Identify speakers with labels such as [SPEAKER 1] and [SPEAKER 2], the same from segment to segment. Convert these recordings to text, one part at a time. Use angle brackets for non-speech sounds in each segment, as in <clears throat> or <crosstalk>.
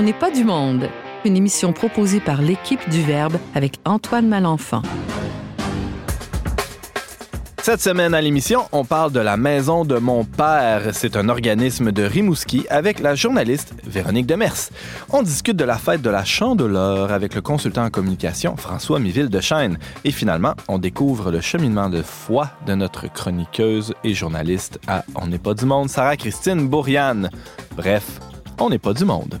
[SPEAKER 1] On n'est pas du monde, une émission proposée par l'équipe du Verbe avec Antoine Malenfant.
[SPEAKER 2] Cette semaine à l'émission, on parle de la maison de mon père. C'est un organisme de Rimouski avec la journaliste Véronique Demers. On discute de la fête de la Chandeleur avec le consultant en communication François Miville de Chêne. Et finalement, on découvre le cheminement de foi de notre chroniqueuse et journaliste à On n'est pas du monde, Sarah Christine Bourriane. Bref, on n'est pas du monde.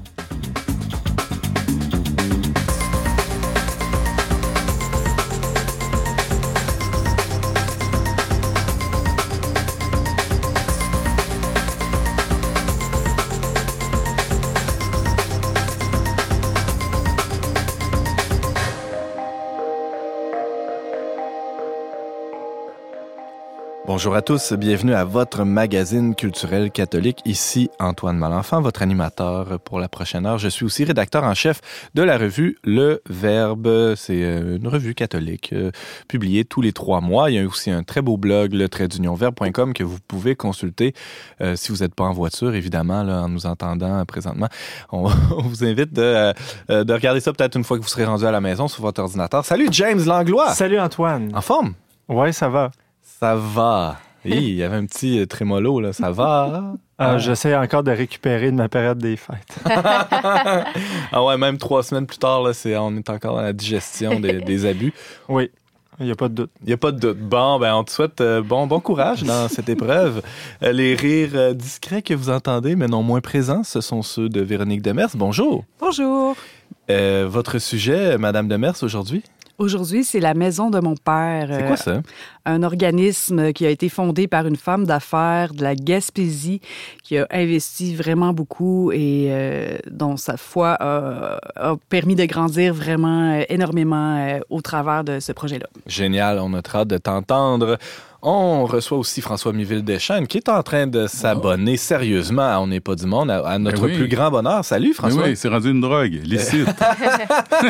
[SPEAKER 2] Bonjour à tous, bienvenue à votre magazine culturel catholique. Ici Antoine Malenfant, votre animateur pour la prochaine heure. Je suis aussi rédacteur en chef de la revue Le Verbe. C'est euh, une revue catholique euh, publiée tous les trois mois. Il y a aussi un très beau blog, le verbe.com que vous pouvez consulter euh, si vous n'êtes pas en voiture, évidemment, là, en nous entendant présentement. <laughs> On, on vous invite de, de regarder ça peut-être une fois que vous serez rendu à la maison sur votre ordinateur. Salut James Langlois!
[SPEAKER 3] Salut Antoine!
[SPEAKER 2] En forme?
[SPEAKER 3] Ouais, ça va.
[SPEAKER 2] Ça va. Oui, il y avait un petit trémolo, là. Ça va?
[SPEAKER 3] Ah, J'essaie encore de récupérer de ma période des fêtes. <laughs>
[SPEAKER 2] ah ouais, même trois semaines plus tard, là, c'est, on est encore dans la digestion des, des abus.
[SPEAKER 3] Oui. Il n'y a pas de doute.
[SPEAKER 2] Il n'y a pas de doute. Bon, ben, on te souhaite euh, bon, bon courage dans cette épreuve. Euh, les rires euh, discrets que vous entendez, mais non moins présents, ce sont ceux de Véronique Demers. Bonjour.
[SPEAKER 4] Bonjour.
[SPEAKER 2] votre sujet, Madame Demers, aujourd'hui?
[SPEAKER 4] Aujourd'hui, c'est la maison de mon père.
[SPEAKER 2] C'est quoi ça?
[SPEAKER 4] un organisme qui a été fondé par une femme d'affaires de la Gaspésie qui a investi vraiment beaucoup et euh, dont sa foi a, a, permis de grandir vraiment euh, énormément euh, au travers de ce projet-là.
[SPEAKER 2] Génial, on a hâte de t'entendre. On reçoit aussi François Miville Deschênes qui est en train de s'abonner sérieusement à On n'est pas du monde, à, à notre
[SPEAKER 5] oui.
[SPEAKER 2] plus grand bonheur. Salut François.
[SPEAKER 5] Mais oui, c'est rendu une drogue, licite. <laughs>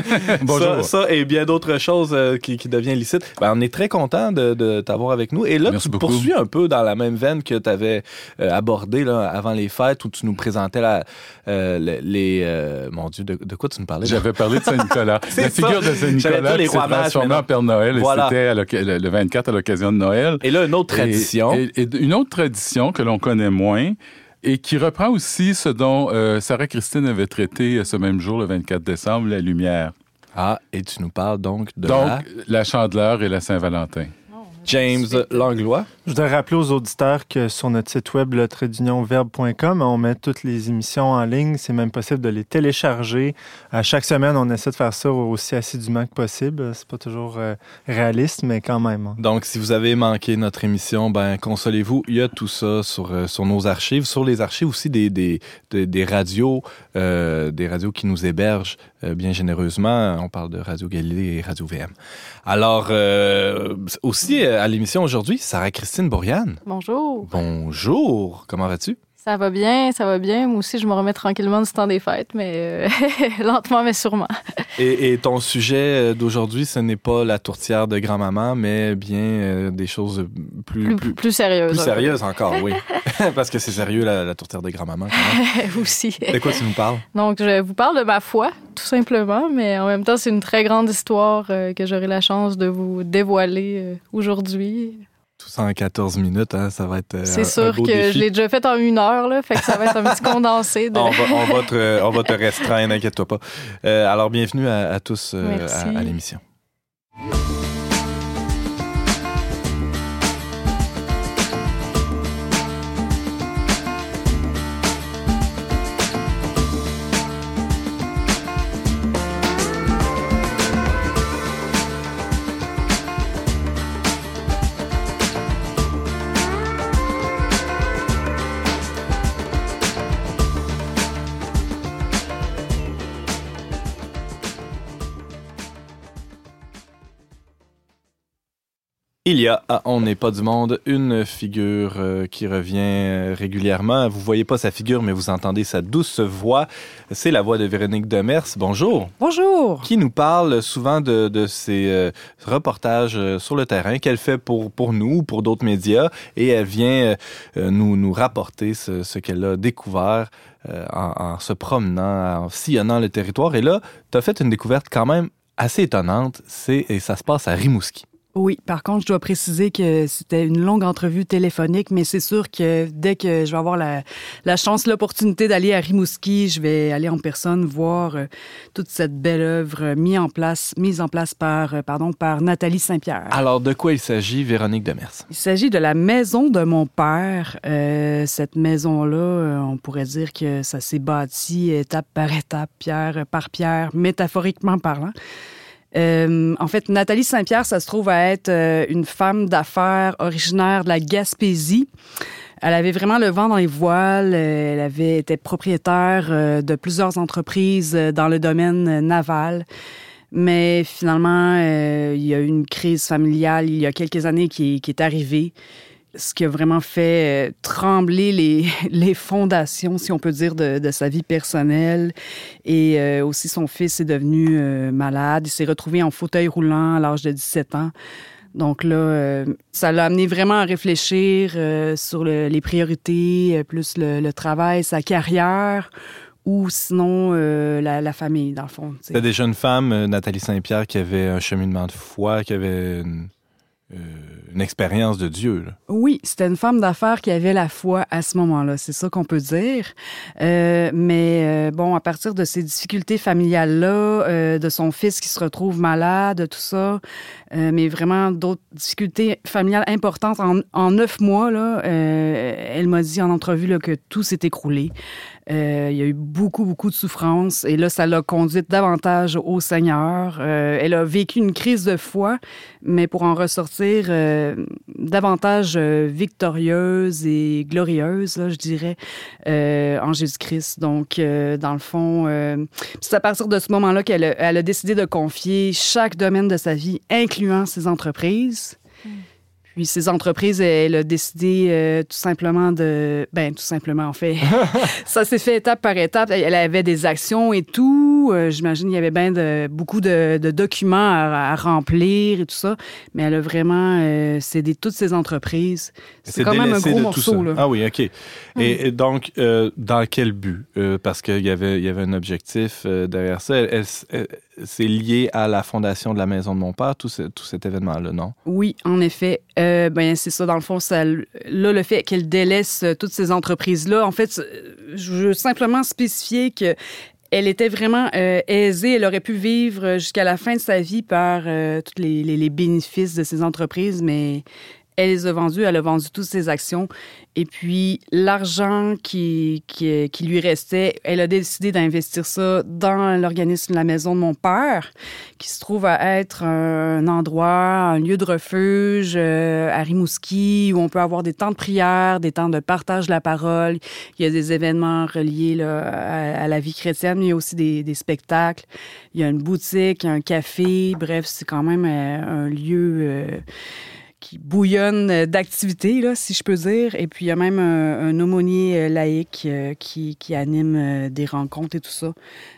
[SPEAKER 5] <laughs>
[SPEAKER 2] Bonjour. Ça, ça, et bien d'autres choses euh, qui, qui deviennent licites. Ben, on est très content de, de t'avoir avec nous. Et là,
[SPEAKER 5] Merci
[SPEAKER 2] tu
[SPEAKER 5] beaucoup.
[SPEAKER 2] poursuis un peu dans la même veine que tu avais euh, abordé là, avant les fêtes où tu nous présentais la, euh, les... euh, mon Dieu, de, de, quoi tu nous parlais?
[SPEAKER 5] J'avais parlé de Saint-Nicolas. <laughs> La figure
[SPEAKER 2] ça.
[SPEAKER 5] de Saint-Nicolas qui s'est transformée en Père Noël.
[SPEAKER 2] Voilà.
[SPEAKER 5] Et c'était le 24 à l'occasion de Noël.
[SPEAKER 2] Et là, une autre tradition.
[SPEAKER 5] Et, et, et une autre tradition que l'on connaît moins et qui reprend aussi ce dont euh, Sarah Christine avait traité ce même jour, le 24 décembre, la lumière.
[SPEAKER 2] Ah, et tu nous parles donc de
[SPEAKER 5] donc,
[SPEAKER 2] la...
[SPEAKER 5] la chandeleur et la Saint-Valentin.
[SPEAKER 2] James Langlois.
[SPEAKER 3] Je voudrais rappeler aux auditeurs que sur notre site web, le verbe.com, on met toutes les émissions en ligne. C'est même possible de les télécharger. À chaque semaine, on essaie de faire ça aussi assidûment que possible. C'est pas toujours euh, réaliste, mais quand même. Hein.
[SPEAKER 2] Donc, si vous avez manqué notre émission, ben consolez-vous. Il y a tout ça sur, euh, sur nos archives, sur les archives aussi des, des, des, des radios, euh, des radios qui nous hébergent euh, bien généreusement. On parle de Radio Galilée et Radio VM. Alors, euh, aussi à l'émission aujourd'hui, Sarah-Christine Bourriane.
[SPEAKER 6] Bonjour.
[SPEAKER 2] Bonjour. Comment vas-tu?
[SPEAKER 6] Ça va bien, ça va bien. Moi aussi, je me remets tranquillement du temps des fêtes, mais euh, <laughs> lentement, mais sûrement. <laughs>
[SPEAKER 2] Et, et ton sujet d'aujourd'hui, ce n'est pas la tourtière de grand-maman, mais bien euh, des choses plus...
[SPEAKER 6] Plus, plus, plus sérieuses.
[SPEAKER 2] Plus sérieuses encore, oui. <laughs> Parce que c'est sérieux, la, la, tourtière de grand-maman.
[SPEAKER 6] aussi.
[SPEAKER 2] De quoi tu nous parles?
[SPEAKER 6] Donc, je vous parle de ma foi, tout simplement, mais en même temps, c'est une très grande histoire euh, que j'aurai la chance de vous dévoiler euh, aujourd'hui.
[SPEAKER 2] Tout ça en 14 minutes, hein, ça va être. Euh,
[SPEAKER 6] c'est sûr que
[SPEAKER 2] défi.
[SPEAKER 6] je l'ai déjà fait en une heure, là, fait que ça va être un petit condensé. De... <laughs>
[SPEAKER 2] on, va, on, va te, on va te restreindre, inquiète-toi pas. Euh, alors, bienvenue à, à tous euh, à, à l'émission. Il y a à On n'est pas du monde une figure euh, qui revient euh, régulièrement. Vous voyez pas sa figure, mais vous entendez sa douce voix. C'est la voix de Véronique Demers. Bonjour.
[SPEAKER 4] Bonjour.
[SPEAKER 2] Qui nous parle souvent de, de ses euh, reportages sur le terrain qu'elle fait pour, pour nous ou pour d'autres médias. Et elle vient euh, nous, nous rapporter ce, ce qu'elle a découvert en, en se promenant, en sillonnant le territoire. Et là, tu as fait une découverte quand même assez étonnante. C'est, et ça se passe à Rimouski.
[SPEAKER 4] Oui, par contre, je dois préciser que c'était une longue entrevue téléphonique, mais c'est sûr que dès que je vais avoir la, la chance, l'opportunité d'aller à Rimouski, je vais aller en personne voir euh, toute cette belle œuvre mise en place, mise en place par, euh, pardon, par Nathalie Saint-Pierre.
[SPEAKER 2] Alors, de quoi il s'agit, Véronique Demers?
[SPEAKER 4] Il s'agit de la maison de mon père. Euh, cette maison-là, euh, on pourrait dire que ça s'est bâti étape par étape, pierre par pierre, métaphoriquement parlant. Euh, en fait, Nathalie Saint-Pierre, ça se trouve à être euh, une femme d'affaires originaire de la Gaspésie. Elle avait vraiment le vent dans les voiles. Euh, Elle avait été propriétaire de plusieurs entreprises dans le domaine naval. Mais finalement, il y a eu une crise familiale il y a quelques années qui est arrivée, ce qui a vraiment fait euh, trembler les, <laughs> les fondations, si on peut dire, de, de sa vie personnelle. Et euh, aussi, son fils est devenu euh, malade. Il s'est retrouvé en fauteuil roulant à l'âge de 17 ans. Donc là, ça l'a amené vraiment à réfléchir sur le- les priorités, plus le, travail, sa carrière, ou sinon la, famille, dans le fond.
[SPEAKER 2] C'était des jeunes femmes, Nathalie Saint-Pierre, qui avait un cheminement de foi, qui avait une, euh, une expérience de Dieu. là.
[SPEAKER 4] Oui, c'était une femme d'affaires qui avait la foi à ce moment-là, c'est ça qu'on peut dire. Euh, mais euh, bon, à partir de ces difficultés familiales-là, de son fils qui se retrouve malade, tout ça, mais vraiment d'autres difficultés familiales importantes en, en neuf mois, là, elle m'a dit en entrevue là, que tout s'est écroulé. Euh, il y a eu beaucoup, beaucoup de souffrance et là, ça l'a conduite davantage au Seigneur. Euh, elle a vécu une crise de foi, mais pour en ressortir euh, davantage victorieuse et glorieuse, je dirais, en Jésus-Christ. Donc, dans le fond, c'est à partir de ce moment-là qu'elle a, décidé de confier chaque domaine de sa vie, incluant ses entreprises. Puis ces entreprises, elle a décidé euh, tout simplement de... Ben, tout simplement, en fait. <laughs> ça s'est fait étape par étape. Elle avait des actions et tout. Euh, J'imagine il y avait bien de, beaucoup de, de documents à, à remplir et tout ça. Mais elle a vraiment euh, cédé toutes ses entreprises. C'est quand même un gros morceau, là.
[SPEAKER 2] Ah oui, OK. Et, et donc, dans quel but? Parce qu'il y avait, il y avait un objectif derrière ça. Elle- elle- elle- c'est lié à la fondation de la maison de mon père, tout, ce- tout cet événement-là, non?
[SPEAKER 4] Oui, en effet. Euh, ben c'est ça, dans le fond, là, le fait qu'elle délaisse euh, toutes ces entreprises-là, en fait, euh, je veux simplement spécifier que elle était vraiment aisée. Elle aurait pu vivre jusqu'à la fin de sa vie par tous les bénéfices de ces entreprises, mais elle les a vendus, elle a vendu toutes ses actions. Et puis, l'argent qui, qui, lui restait, elle a décidé d'investir ça dans l'organisme de la maison de mon père, qui se trouve à être un endroit, un lieu de refuge euh, à Rimouski, où on peut avoir des temps de prière, des temps de partage de la parole. Il y a des événements reliés à, la vie chrétienne, mais il y a aussi des, des spectacles. Il y a une boutique, un café. Bref, c'est quand même euh, un lieu... euh, qui bouillonne d'activités, là, si je peux dire. Et puis, il y a même un, un aumônier euh, laïque euh, qui, qui anime euh, des rencontres et tout ça.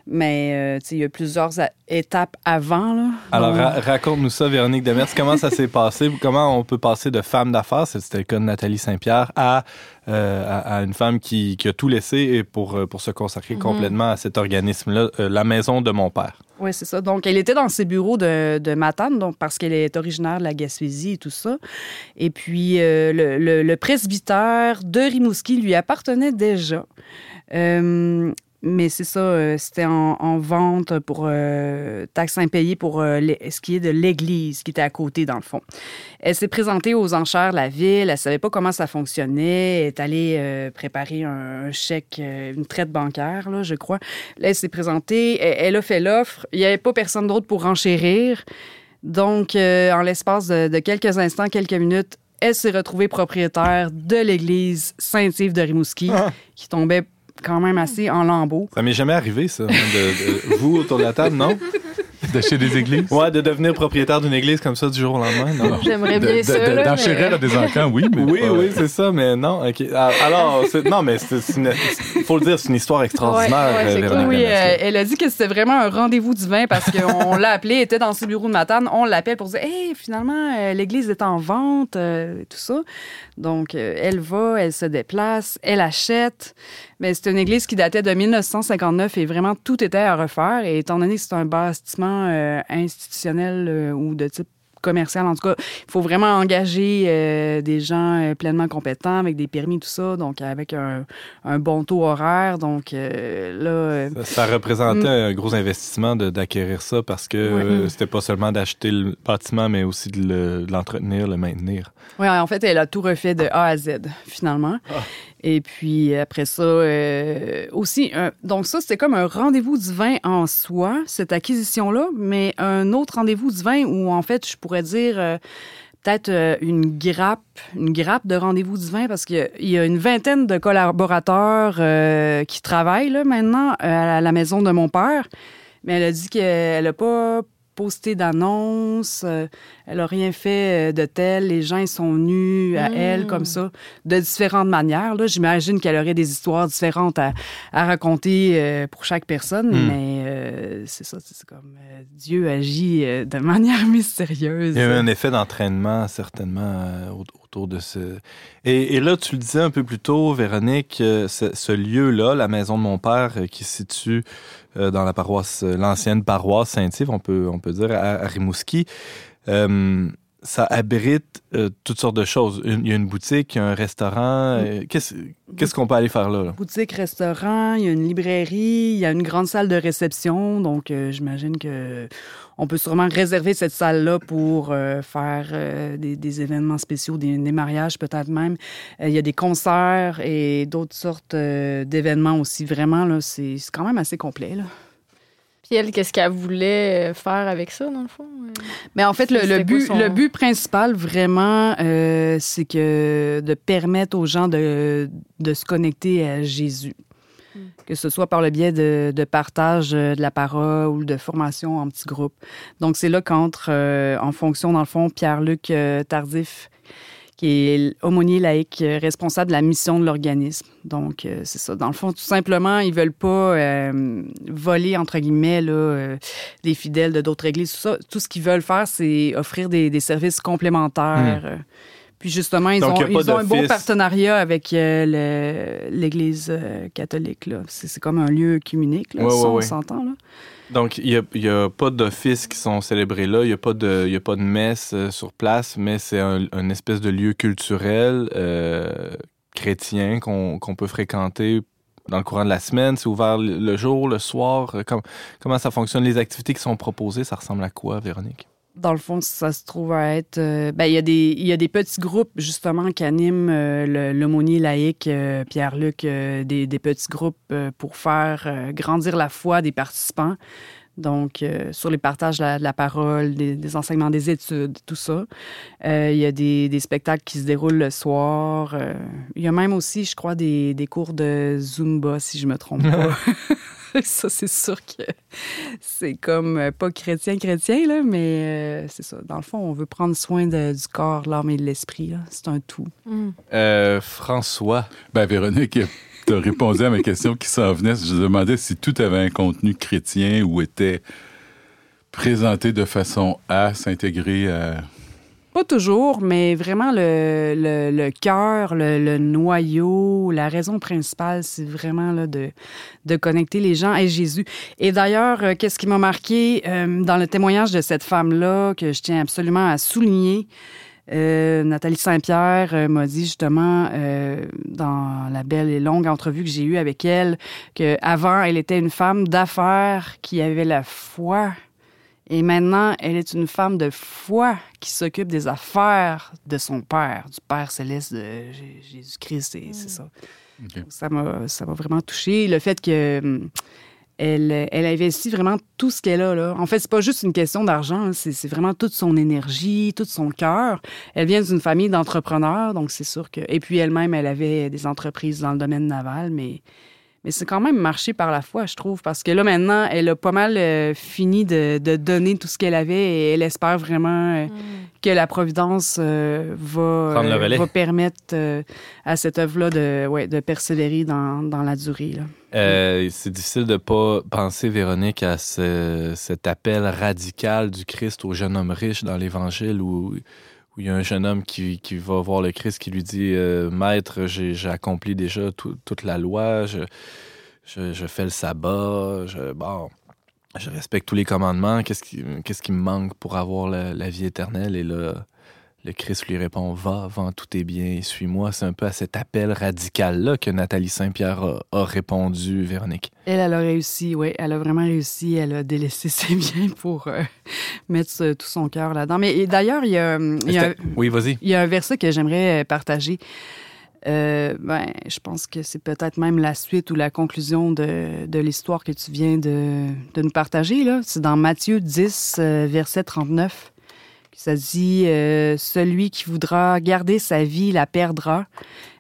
[SPEAKER 4] Mais, euh, tu sais, il y a plusieurs étapes avant, là.
[SPEAKER 2] Alors, ra- raconte-nous ça, Véronique Demers. Comment ça s'est passé? Comment on peut passer de femme d'affaires, c'était le cas de Nathalie Saint-Pierre, à, euh, à, à une femme qui, qui a tout laissé pour, euh, pour se consacrer complètement à cet organisme-là, euh, la maison de mon père?
[SPEAKER 4] Oui, c'est ça. Donc, elle était dans ses bureaux de, de Matane, donc parce qu'elle est originaire de la Gaspésie et tout ça. Et puis, euh, le, le- presbytère de Rimouski lui appartenait déjà. Euh, mais c'est ça, euh, c'était en, en vente pour euh, taxes impayées pour euh, les- ce qui est de l'église qui était à côté, dans le fond. Elle s'est présentée aux enchères de la ville, elle savait pas comment ça fonctionnait, elle est allée euh, préparer un, un chèque, une traite bancaire, là, je crois. Là, elle s'est présentée, elle, elle a fait l'offre, il n'y avait pas personne d'autre pour renchérir. Donc, en l'espace de, de quelques instants, quelques minutes, elle s'est retrouvée propriétaire de l'église Saint-Yves de Rimouski, qui tombait quand même assez en lambeaux.
[SPEAKER 2] Ça m'est jamais arrivé, ça, hein, de, de- vous autour de la table, non?
[SPEAKER 5] D'acheter des églises?
[SPEAKER 2] Ouais, de devenir propriétaire d'une église comme ça du jour au lendemain, non?
[SPEAKER 6] J'aimerais bien
[SPEAKER 5] De-
[SPEAKER 6] ça.
[SPEAKER 5] de-
[SPEAKER 6] là,
[SPEAKER 5] D'enchérir
[SPEAKER 6] mais-
[SPEAKER 5] à des encans, oui, mais
[SPEAKER 2] Oui,
[SPEAKER 5] pas-
[SPEAKER 2] oui, c'est ça, mais non. ok. Ah, Alors, c'est- non, mais c'est c'est une- faut le dire, c'est une histoire extraordinaire.
[SPEAKER 6] Ouais, ouais,
[SPEAKER 2] euh,
[SPEAKER 4] Oui, euh, elle a dit que c'était vraiment un rendez-vous divin parce qu'on l'a appelé, elle était dans ses bureaux de Matane, on l'appelle pour dire Hey, finalement, euh, l'église est en vente, euh, et tout ça. Donc, euh, elle va, elle se déplace, elle achète. Mais c'est une église qui datait de 1959 et vraiment tout était à refaire. Et étant donné que c'est un bâtiment euh, institutionnel euh, ou de type commercial, en tout cas, il faut vraiment engager euh, des gens euh, pleinement compétents avec des permis, tout ça, donc avec un, un bon taux horaire. Donc euh, là,
[SPEAKER 2] Ça, ça représentait
[SPEAKER 4] Mm.
[SPEAKER 2] un gros investissement d'acquérir ça parce que c'était pas seulement d'acheter le bâtiment, mais aussi de le- l'entretenir, le maintenir.
[SPEAKER 4] Oui, en fait, elle a tout refait de A à Z, finalement. Et puis après ça, euh, aussi, un- donc ça, c'était comme un rendez-vous divin en soi, cette acquisition-là, mais un autre rendez-vous divin où, en fait, je pourrais dire euh, peut-être euh, une grappe, une grappe de rendez-vous divin parce qu'il y y a une vingtaine de collaborateurs euh, qui travaillent là, maintenant à la maison de mon père. Mais elle a dit qu'elle n'a pas posté d'annonce, euh, elle a rien fait euh, de tel. Les gens ils sont venus à
[SPEAKER 6] Mm.
[SPEAKER 4] elle comme ça, de différentes manières. Là, j'imagine qu'elle aurait des histoires différentes à, à raconter euh, pour chaque personne,
[SPEAKER 2] Mm.
[SPEAKER 4] mais euh, c'est ça, c'est comme euh, Dieu agit euh, de <laughs> manière mystérieuse.
[SPEAKER 2] Il y a eu un effet d'entraînement, certainement, euh, au- autour de ce. Et, et là, tu le disais un peu plus tôt, Véronique, ce, ce lieu-là, la maison de mon père, qui se situe euh, dans la paroisse, euh, l'ancienne paroisse Saint-Yves, on peut, on peut dire, à, à Rimouski, euh, ça abrite euh, toutes sortes de choses. Il y a une boutique, il y a un restaurant. euh, Qu'est-ce qu'est-ce qu'on peut aller faire là? là?
[SPEAKER 4] Boutique, restaurant, il y a une librairie, il y a une grande salle de réception. Donc, euh, j'imagine que on peut sûrement réserver cette salle-là pour faire des, des événements spéciaux, des, des mariages peut-être même. Il y a des concerts et d'autres sortes d'événements aussi. Vraiment, là, c'est c'est quand même assez complet. Là.
[SPEAKER 6] Puis elle, qu'est-ce qu'elle voulait euh, faire avec ça, dans le fond? Euh,
[SPEAKER 4] Mais en fait, le, but,
[SPEAKER 6] son-
[SPEAKER 4] le but principal, vraiment, euh, c'est que de permettre aux gens de, de se connecter à Jésus.
[SPEAKER 6] Mm.
[SPEAKER 4] Que ce soit par le biais de, de partage de la parole ou de formation en petits groupes. Donc, c'est là qu'entre, euh, en fonction, dans le fond, Pierre-Luc Tardif, qui est l'aumônier laïque euh, responsable de la mission de l'organisme. Donc, euh, c'est ça. Dans le fond, tout simplement, ils veulent pas euh, voler, entre guillemets, là, euh, des fidèles de d'autres églises. Tout, ça. Tout ce qu'ils veulent faire, c'est offrir des, des services complémentaires. euh. Puis justement, ils.
[SPEAKER 2] Donc,
[SPEAKER 4] ont, ils ont un bon
[SPEAKER 2] d'office.
[SPEAKER 4] partenariat avec euh, l'Église euh, catholique. C'est comme un lieu communique, là,
[SPEAKER 2] Ouais,
[SPEAKER 4] ça,
[SPEAKER 2] ouais,
[SPEAKER 4] on s'entend.
[SPEAKER 2] Donc, il n'y a, pas d'offices qui sont célébrés là, il n'y a, pas de- y a pas de messe euh, sur place, mais c'est un, espèce de lieu culturel euh, chrétien qu'on peut fréquenter dans le courant de la semaine. C'est ouvert le jour, le soir. Com- comment ça fonctionne? Les activités qui sont proposées, ça ressemble à quoi, Véronique?
[SPEAKER 4] Dans le fond, ça se trouve à être. euh, ben, il y, a des- il y a des petits groupes, justement, qui animent euh, l'aumônier laïque, euh, Pierre-Luc, euh, des, des petits groupes pour faire grandir la foi des participants. Donc, sur les partages de la, de la parole, des, des enseignements des études, tout ça. Il y a des, des spectacles qui se déroulent le soir. il y a même aussi, je crois, des, des cours de Zumba, si je me trompe <laughs> pas. <laughs> ça, c'est sûr que c'est comme euh, pas chrétien-chrétien, là, mais euh, c'est ça. Dans le fond, on veut prendre soin de- du corps, l'âme et de l'esprit. là. C'est un tout.
[SPEAKER 6] hmm.
[SPEAKER 2] Euh, François.
[SPEAKER 5] Ben, Véronique, tu as répondu à ma question qui s'en venait. Je demandais si tout avait un contenu chrétien ou était présenté de façon à s'intégrer à.
[SPEAKER 4] Pas toujours, mais vraiment le, cœur, le, noyau, la raison principale, c'est vraiment là, de, de connecter les gens à Jésus. Et d'ailleurs, euh, qu'est-ce qui m'a marqué euh, dans le témoignage de cette femme-là, que je tiens absolument à souligner, euh, Nathalie Saint-Pierre euh, m'a dit justement dans la belle et longue entrevue que j'ai eue avec elle que avant elle était une femme d'affaires qui avait la foi et maintenant, elle est une femme de foi qui s'occupe des affaires de son Père, du Père céleste de Jésus-Christ. C'est ça.
[SPEAKER 5] Ok.
[SPEAKER 4] Ça m'a, ça m'a vraiment touché. Le fait que hum, elle, elle investit vraiment tout ce qu'elle a. Là. En fait, c'est pas juste une question d'argent, hein, c'est, c'est vraiment toute son énergie, tout son cœur. Elle vient d'une famille d'entrepreneurs, donc c'est sûr que. Et puis elle-même, elle avait des entreprises dans le domaine naval, mais Mais c'est quand même marché par la foi, je trouve, parce que là, maintenant, elle a pas mal euh, fini de, de, donner tout ce qu'elle avait et elle espère vraiment euh, mm. que la Providence euh, va, va permettre à cette œuvre-là de, ouais, de persévérer dans, dans la durée.
[SPEAKER 2] c'est difficile de pas penser, Véronique, à ce, cet appel radical du Christ au jeune homme riche dans l'Évangile où où il y a un jeune homme qui, qui va voir le Christ qui lui dit euh, Maître, j'ai accompli déjà toute la loi, je, je, fais le sabbat, je, bon, je respecte tous les commandements, qu'est-ce qui, qu'est-ce qui me manque pour avoir la, la vie éternelle Et là, le Christ lui répond Va, vends tous tes biens et suis-moi. C'est un peu à cet appel radical-là que Nathalie Saint-Pierre a, répondu, Véronique.
[SPEAKER 4] Elle, elle a réussi, oui. Elle a vraiment réussi. Elle a délaissé <laughs> ses biens pour euh, mettre tout son cœur là-dedans. Mais d'ailleurs, il y a.
[SPEAKER 2] oui, vas-y.
[SPEAKER 4] Il y a un verset que j'aimerais euh, partager. Euh, ben, je pense que c'est peut-être même la suite ou la conclusion de, de l'histoire que tu viens de, de nous partager. C'est dans Matthieu 10, verset 39. Ça dit euh, celui qui voudra garder sa vie la perdra,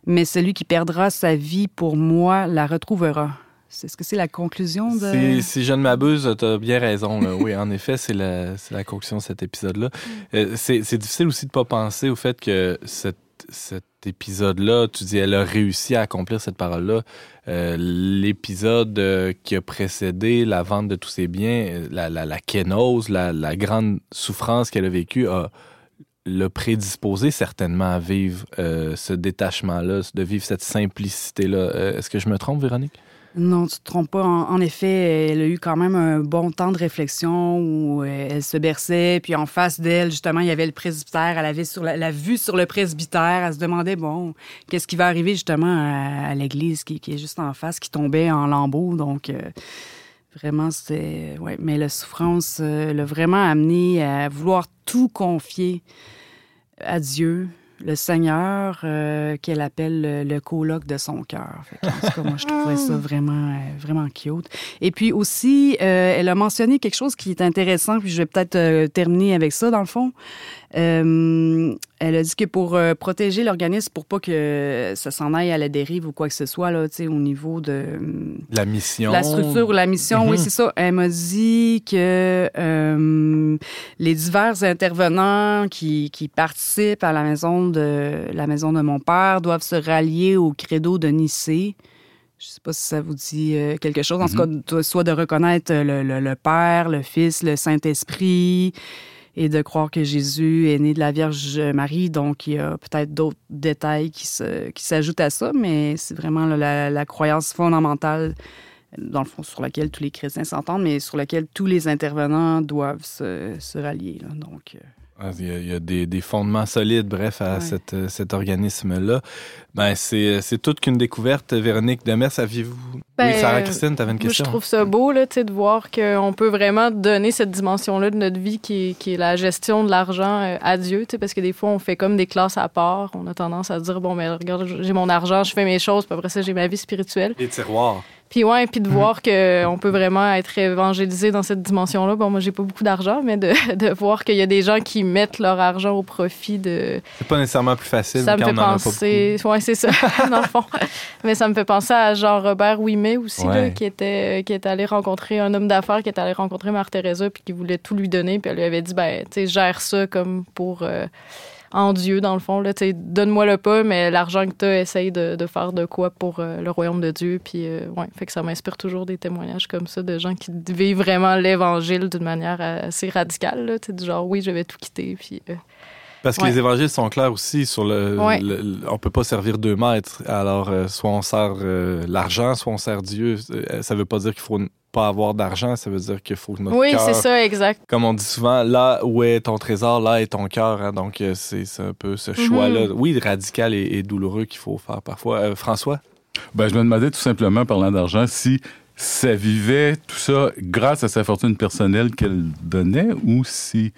[SPEAKER 4] mais celui qui perdra sa vie pour moi la retrouvera. C'est ce que c'est la conclusion de.
[SPEAKER 2] Si, je ne m'abuse, tu as bien raison. oui, en <laughs> effet, c'est la, la, conclusion de cet épisode-là. Mm. Euh, c'est difficile aussi de ne pas penser au fait que cette cet épisode-là, tu dis, elle a réussi à accomplir cette parole-là. Euh, l'épisode euh, qui a précédé la vente de tous ses biens, euh, la, la, la kénose, la, grande souffrance qu'elle a vécue, a l'a prédisposé certainement à vivre ce détachement-là, de vivre cette simplicité-là. Est-ce que je me trompe, Véronique?
[SPEAKER 4] Non, tu te trompes pas. En, effet, elle a eu quand même un bon temps de réflexion où euh, elle se berçait. Puis en face d'elle, justement, il y avait le presbytère. Elle avait sur la, vue sur le presbytère. Elle se demandait, bon, qu'est-ce qui va arriver justement à, l'église qui, est juste en face, qui tombait en lambeaux. Donc, euh, vraiment, c'était... Ouais, mais la souffrance euh, l'a vraiment amené à vouloir tout confier à Dieu, le Seigneur euh, qu'elle appelle le, colloque de son cœur. En tout cas, moi, je trouvais ça vraiment, euh, vraiment cute. Et puis aussi, euh, elle a mentionné quelque chose qui est intéressant, puis je vais peut-être terminer avec ça, dans le fond. Euh, elle a dit que pour euh, protéger l'organisme, pour pas que ça s'en aille à la dérive ou quoi que ce soit, là, au niveau de...
[SPEAKER 2] La mission.
[SPEAKER 4] La structure ou la mission, oui, mhm. c'est ça. Elle m'a dit que euh, les divers intervenants qui, qui, participent à la maison, de, la maison de mon père doivent se rallier au credo de Nicée. Je sais pas si ça vous dit quelque chose. En tout mhm. cas, soit de reconnaître le, le Père, le Fils, le Saint-Esprit, et de croire que Jésus est né de la Vierge Marie. Donc, il y a peut-être d'autres détails qui, qui s'ajoutent à ça, mais c'est vraiment la, croyance fondamentale, dans le fond, sur laquelle tous les chrétiens s'entendent, mais sur laquelle tous les intervenants doivent se, se rallier. Donc, euh,
[SPEAKER 2] ah, il y a, des, fondements solides, bref, à euh, cet organisme-là. Ben, c'est toute qu'une découverte. Véronique Demers, aviez-vous...
[SPEAKER 6] Ben,
[SPEAKER 2] oui, Sarah-Christine, tu avais une question.
[SPEAKER 6] je trouve ça beau là, de voir qu'on peut vraiment donner cette dimension-là de notre vie qui est, la gestion de l'argent euh, à Dieu, parce que des fois, on fait comme des classes à part. On a tendance à dire, bon, mais regarde, j'ai mon argent, je fais mes choses, puis après ça, j'ai ma vie spirituelle.
[SPEAKER 2] Les tiroirs.
[SPEAKER 6] Puis ouais, puis de mhm. voir qu'on peut vraiment être évangélisé dans cette dimension-là. Bon, moi, j'ai pas beaucoup d'argent, mais de, <laughs> de voir qu'il y a des gens qui mettent leur argent au profit de.
[SPEAKER 2] C'est pas nécessairement plus facile.
[SPEAKER 6] Ça
[SPEAKER 2] me
[SPEAKER 6] fait penser. Ouais, c'est ça, <laughs> <laughs> dans le fond. Mais ça me fait penser à Jean-Robert Ouimet aussi, là, qui était qui est allé rencontrer un homme d'affaires qui est allé rencontrer Mère Teresa puis qui voulait tout lui donner, puis elle lui avait dit, ben, tu sais, gère ça comme pour. Euh, en Dieu, dans le fond. Donne-moi le pas, mais l'argent que tu as, essaye de, faire de quoi pour euh, le royaume de Dieu. Puis, euh, ouais, fait que ça m'inspire toujours des témoignages comme ça de gens qui vivent vraiment l'évangile d'une manière assez radicale. Là, du genre, oui, je vais tout quitter. Puis, euh,
[SPEAKER 2] parce que les évangiles sont clairs aussi sur le, on peut pas servir deux maîtres. Alors soit on sert l'argent, soit on sert Dieu. Ça veut pas dire qu'il faut pas avoir d'argent, ça veut dire qu'il faut que notre
[SPEAKER 6] Oui, c'est ça, exact.
[SPEAKER 2] Comme on dit souvent, là où est ton trésor, là est ton cœur. Hein. donc, euh, c'est un peu ce mhm. choix-là, oui, radical et, douloureux qu'il faut faire parfois. Euh, François?
[SPEAKER 5] Ben, je me demandais tout simplement, parlant d'argent, si ça vivait tout ça grâce à sa fortune personnelle qu'elle donnait ou si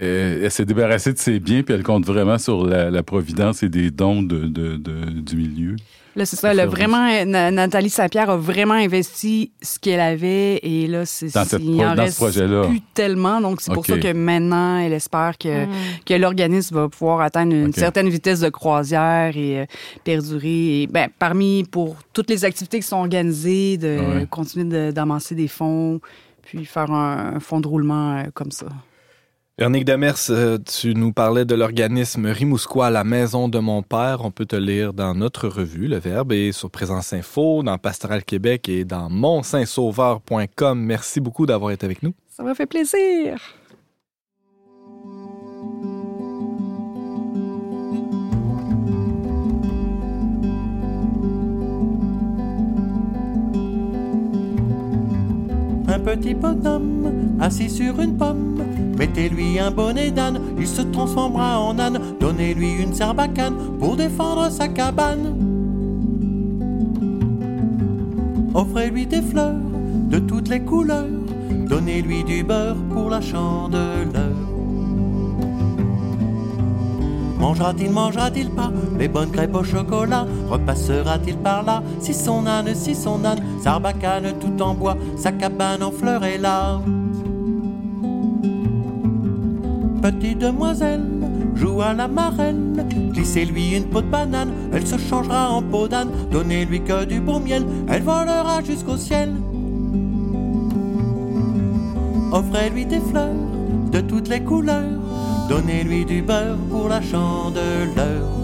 [SPEAKER 5] elle s'est débarrassée de ses biens, puis elle compte vraiment sur la, providence et des dons de, du milieu?
[SPEAKER 4] Là, c'est ça. Vraiment, Nathalie Saint-Pierre a vraiment investi ce qu'elle avait et là, c'est
[SPEAKER 5] dans, cette, en reste ce projet-là.
[SPEAKER 4] plus tellement. Donc, c'est pour ça que maintenant, elle espère que, mm. que l'organisme va pouvoir atteindre une certaine vitesse de croisière et euh, perdurer. Et, ben, parmi, pour toutes les activités qui sont organisées, de continuer d'amasser des fonds, puis faire un, un fonds de roulement euh, comme ça.
[SPEAKER 2] Véronique Demers, euh, tu nous parlais de l'organisme Rimousquois, la maison de mon père. On peut te lire dans notre revue, Le Verbe, et sur Présence Info, dans Pastoral Québec et dans monsaintsauveur.com. Merci beaucoup d'avoir été avec nous.
[SPEAKER 4] Ça m'a fait plaisir.
[SPEAKER 7] Un petit bonhomme assis sur une pomme Mettez-lui un bonnet d'âne, il se transformera en âne. Donnez-lui une sarbacane pour défendre sa cabane. Offrez-lui des fleurs de toutes les couleurs. Donnez-lui du beurre pour la chandeleur. Mangera-t-il, mangera-t-il pas les bonnes crêpes au chocolat? Repassera-t-il par là Si son âne, si son âne, sarbacane tout en bois, sa cabane en fleurs est là petite demoiselle joue à la marraine. Glissez-lui une peau de banane, elle se changera en peau d'âne. Donnez-lui que du bon miel, elle volera jusqu'au ciel. Offrez-lui des fleurs de toutes les couleurs. Donnez-lui du beurre pour la chandeleur.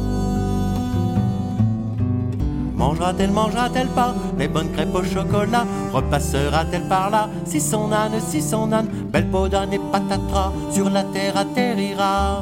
[SPEAKER 7] Mangera-t-elle, mangera-t-elle pas les bonnes crêpes au chocolat? Repassera-t-elle par là Si son âne, si son âne, belle peau d'âne et patatras, sur la terre atterrira?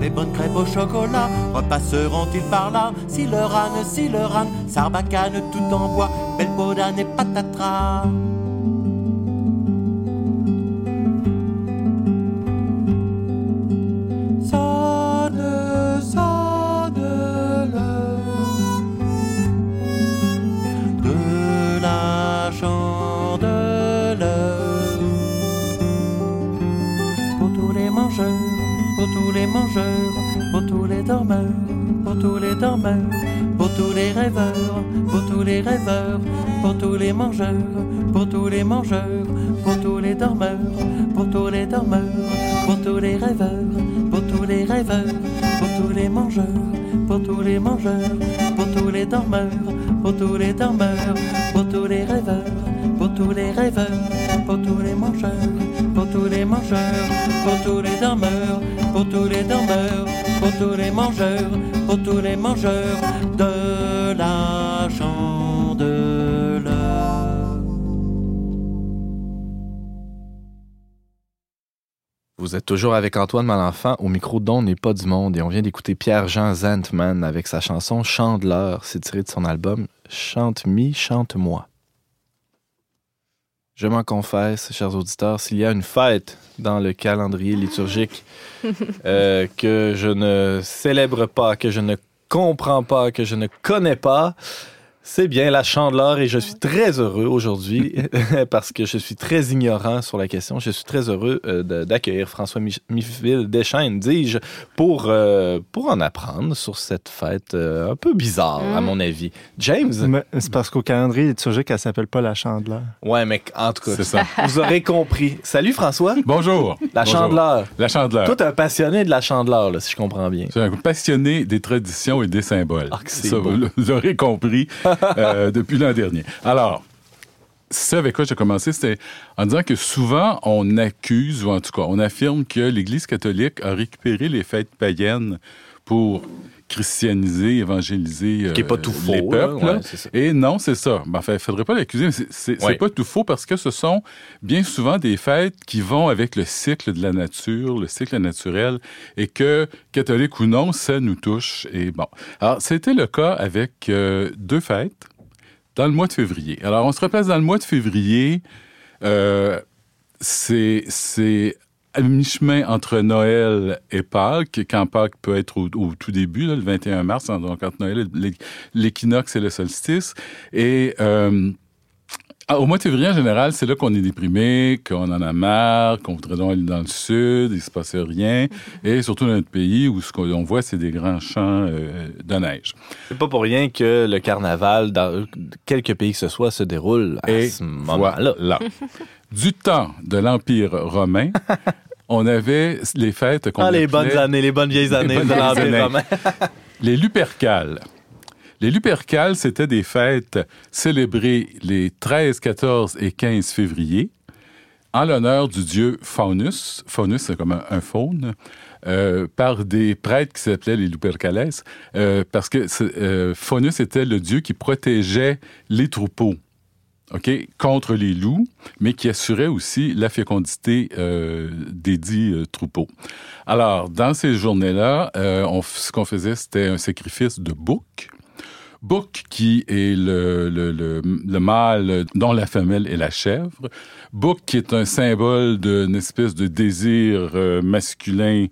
[SPEAKER 7] Les bonnes crêpes au chocolat? Repasseront-ils par là Si leur âne, si leur âne, sarbacane tout en bois, belle peau et patatras pour tous les mangeurs,
[SPEAKER 2] toujours avec Antoine Malenfant au micro dont n'est pas du monde et on vient d'écouter Pierre-Jean Zantman avec sa chanson Chandeleur, c'est tiré de son album Chante-mi, chante-moi. Je m'en confesse, chers auditeurs, s'il y a une fête dans le calendrier liturgique <laughs> euh, que je ne célèbre pas, que je ne comprends pas, que je ne connais pas, c'est bien la chandeleur et je suis très heureux aujourd'hui <laughs> parce que je suis très ignorant sur la question. Je suis très heureux euh, d'accueillir François Mifville Deschaines, dis-je, pour, euh, pour en apprendre sur cette fête euh, un peu bizarre, à mm. mon avis. James?
[SPEAKER 3] C'est parce qu'au calendrier liturgique, elle s'appelle pas la chandeleur.
[SPEAKER 2] Ouais, mais en tout cas, ça. vous aurez compris. Salut François.
[SPEAKER 5] Bonjour.
[SPEAKER 2] La chandeleur.
[SPEAKER 5] La chandeleur.
[SPEAKER 2] Toi, t'es un passionné de la chandeleur, si je comprends bien.
[SPEAKER 5] Je suis un passionné des traditions et des symboles.
[SPEAKER 2] Ah, ça,
[SPEAKER 5] vous l'aurez compris. Euh, depuis l'an dernier. Alors, ce avec quoi j'ai commencé, c'était en disant que souvent, on accuse, ou en tout cas, on affirme que l'Église catholique a récupéré les fêtes païennes pour christianiser, évangéliser
[SPEAKER 2] Ce qui est pas
[SPEAKER 5] euh,
[SPEAKER 2] tout faux,
[SPEAKER 5] les peuples. là.
[SPEAKER 2] Ouais, c'est ça.
[SPEAKER 5] Et non, c'est ça. Ben, enfin, il faudrait pas l'accuser, mais c'est-
[SPEAKER 2] Oui.
[SPEAKER 5] pas tout faux parce que ce sont bien souvent des fêtes qui vont avec le cycle de la nature, le cycle naturel, et que, catholique ou non, ça nous touche. Et bon. Alors, c'était le cas avec euh, deux fêtes dans le mois de février. Alors, on se replace dans le mois de février. Euh, c'est c'est à mi-chemin entre Noël et Pâques, quand Pâques peut être au, tout début, là, le 21 mars, hein, donc entre Noël l'équinoxe et le solstice. Et euh, au mois de février, en général, c'est là qu'on est déprimé, qu'on en a marre, qu'on voudrait donc aller dans le sud, il se passe rien. Et surtout dans notre pays, où ce qu'on voit, c'est des grands champs euh, de neige.
[SPEAKER 2] C'est pas pour rien que le carnaval, dans quelques pays que ce soit, se déroule à
[SPEAKER 5] Et
[SPEAKER 2] ce moment-là.
[SPEAKER 5] voilà. Du temps de l'Empire romain, <laughs> on avait les fêtes qu'on
[SPEAKER 2] Ah, les bonnes années, les bonnes vieilles
[SPEAKER 5] Les
[SPEAKER 2] années
[SPEAKER 5] bonnes
[SPEAKER 2] de l'Empire romain.
[SPEAKER 5] les Lupercales. Les Lupercales, c'était des fêtes célébrées les 13, 14 et 15 février en l'honneur du dieu Faunus. Faunus, c'est comme un, un faune. euh, par des prêtres qui s'appelaient les Lupercales, euh, parce que euh, Faunus était le dieu qui protégeait les troupeaux. OK, contre les loups, mais qui assurait aussi la fécondité des euh, troupeaux. Alors, dans ces journées-là, ce qu'on faisait, c'était un sacrifice de bouc. Bouc qui est le, le, le, le mâle dont la femelle est la chèvre. Bouc qui est un symbole d'une espèce de désir euh, masculin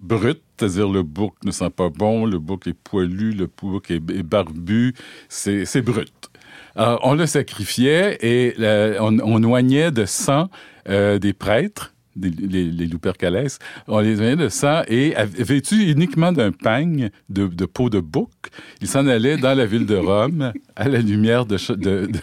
[SPEAKER 5] brut, c'est-à-dire le bouc ne sent pas bon, le bouc est poilu, le bouc est, barbu, c'est brut. On le sacrifiait et la- on, on oignait de sang euh, des prêtres, des- les, les Lupercales, on les oignait de sang et vêtus uniquement d'un pagne de, de peau de bouc, ils s'en allaient dans la ville de Rome à la lumière de... ch- de- de-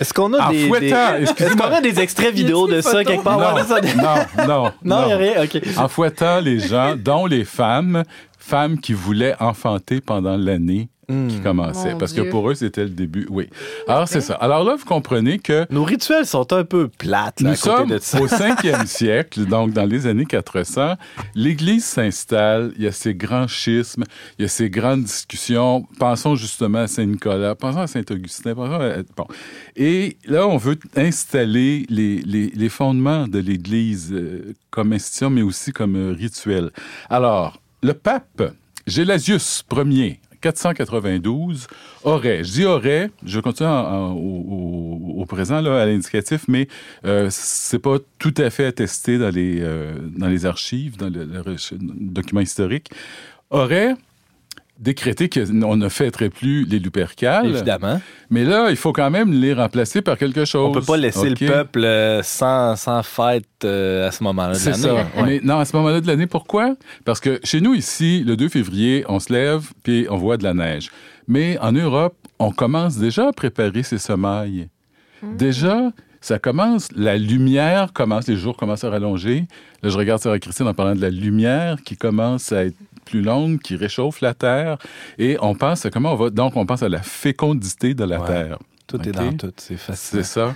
[SPEAKER 2] Est-ce qu'on a des, a extraits vidéo de ça quelque part?
[SPEAKER 5] non,
[SPEAKER 2] Ouais, ça-
[SPEAKER 5] non, non, <laughs>
[SPEAKER 2] Non, il n'y a rien. OK.
[SPEAKER 5] en fouettant les gens, dont les femmes, femmes qui voulaient enfanter pendant l'année
[SPEAKER 2] Hmm.
[SPEAKER 5] qui commençait.
[SPEAKER 6] Mon
[SPEAKER 5] parce que pour eux, c'était le début. Oui. Alors, c'est ça. Alors là, vous comprenez que
[SPEAKER 2] Nos rituels sont un peu plates là,
[SPEAKER 5] nous
[SPEAKER 2] à côté
[SPEAKER 5] sommes
[SPEAKER 2] de ça.
[SPEAKER 5] au <laughs> 5e siècle, donc dans les années 400. L'Église s'installe, il y a ces grands schismes, il y a ces grandes discussions. Pensons justement à Saint-Nicolas, pensons à Saint-Augustin. pensons à- Bon. Et là, on veut installer les, les- les fondements de l'Église euh, comme institution, mais aussi comme euh, rituel. Alors, le pape Gélasius Ier, 492, aurait, je dis aurait, je continue au, présent, à l'indicatif, mais euh, c'est pas tout à fait attesté dans les, euh, dans les archives, dans le, aurait décrété qu'on ne fêterait plus les Lupercales.
[SPEAKER 2] Évidemment.
[SPEAKER 5] Mais là, il faut quand même les remplacer par quelque chose.
[SPEAKER 2] On peut pas laisser le peuple euh, sans, sans fête euh, à ce moment-là de
[SPEAKER 5] C'est
[SPEAKER 2] l'année.
[SPEAKER 5] ça.
[SPEAKER 2] Ouais.
[SPEAKER 5] Mais non, à ce moment-là de l'année, pourquoi? Parce que chez nous, ici, le 2 février, on se lève puis on voit de la neige. Mais en Europe, on commence déjà à préparer ses semailles. Déjà, ça commence, la lumière commence, les jours commencent à rallonger. Là, je regarde Sarah Christine en parlant de la lumière qui commence à être plus longue, qui réchauffe la terre. Et on pense à comment on va. Donc, on pense à la fécondité de la
[SPEAKER 2] Ouais.
[SPEAKER 5] terre.
[SPEAKER 2] Tout est dans tout, c'est facile.
[SPEAKER 5] C'est ça.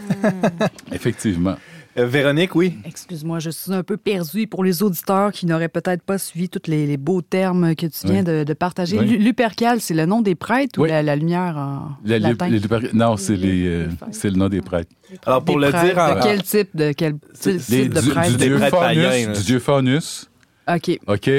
[SPEAKER 5] Effectivement.
[SPEAKER 2] Euh, Véronique, oui?
[SPEAKER 4] Excuse-moi, je suis un peu perdue pour les auditeurs qui n'auraient peut-être pas suivi tous les, les beaux termes que tu viens
[SPEAKER 5] Oui.
[SPEAKER 4] de, de partager.
[SPEAKER 5] Oui.
[SPEAKER 4] Lu- Lupercal, c'est le nom des prêtres ou la, la lumière en
[SPEAKER 5] La- les-
[SPEAKER 4] latin?
[SPEAKER 5] les Luper- non, c'est les, euh, c'est le nom des prêtres.
[SPEAKER 2] Alors, pour
[SPEAKER 4] Des
[SPEAKER 2] le
[SPEAKER 4] prêtres,
[SPEAKER 2] dire en...
[SPEAKER 4] De quel type de, quel
[SPEAKER 2] C'est-
[SPEAKER 4] type
[SPEAKER 5] Les-
[SPEAKER 4] de prêtre?
[SPEAKER 5] du dieu Faunus, du dieu Faunus,
[SPEAKER 4] OK.
[SPEAKER 5] OK?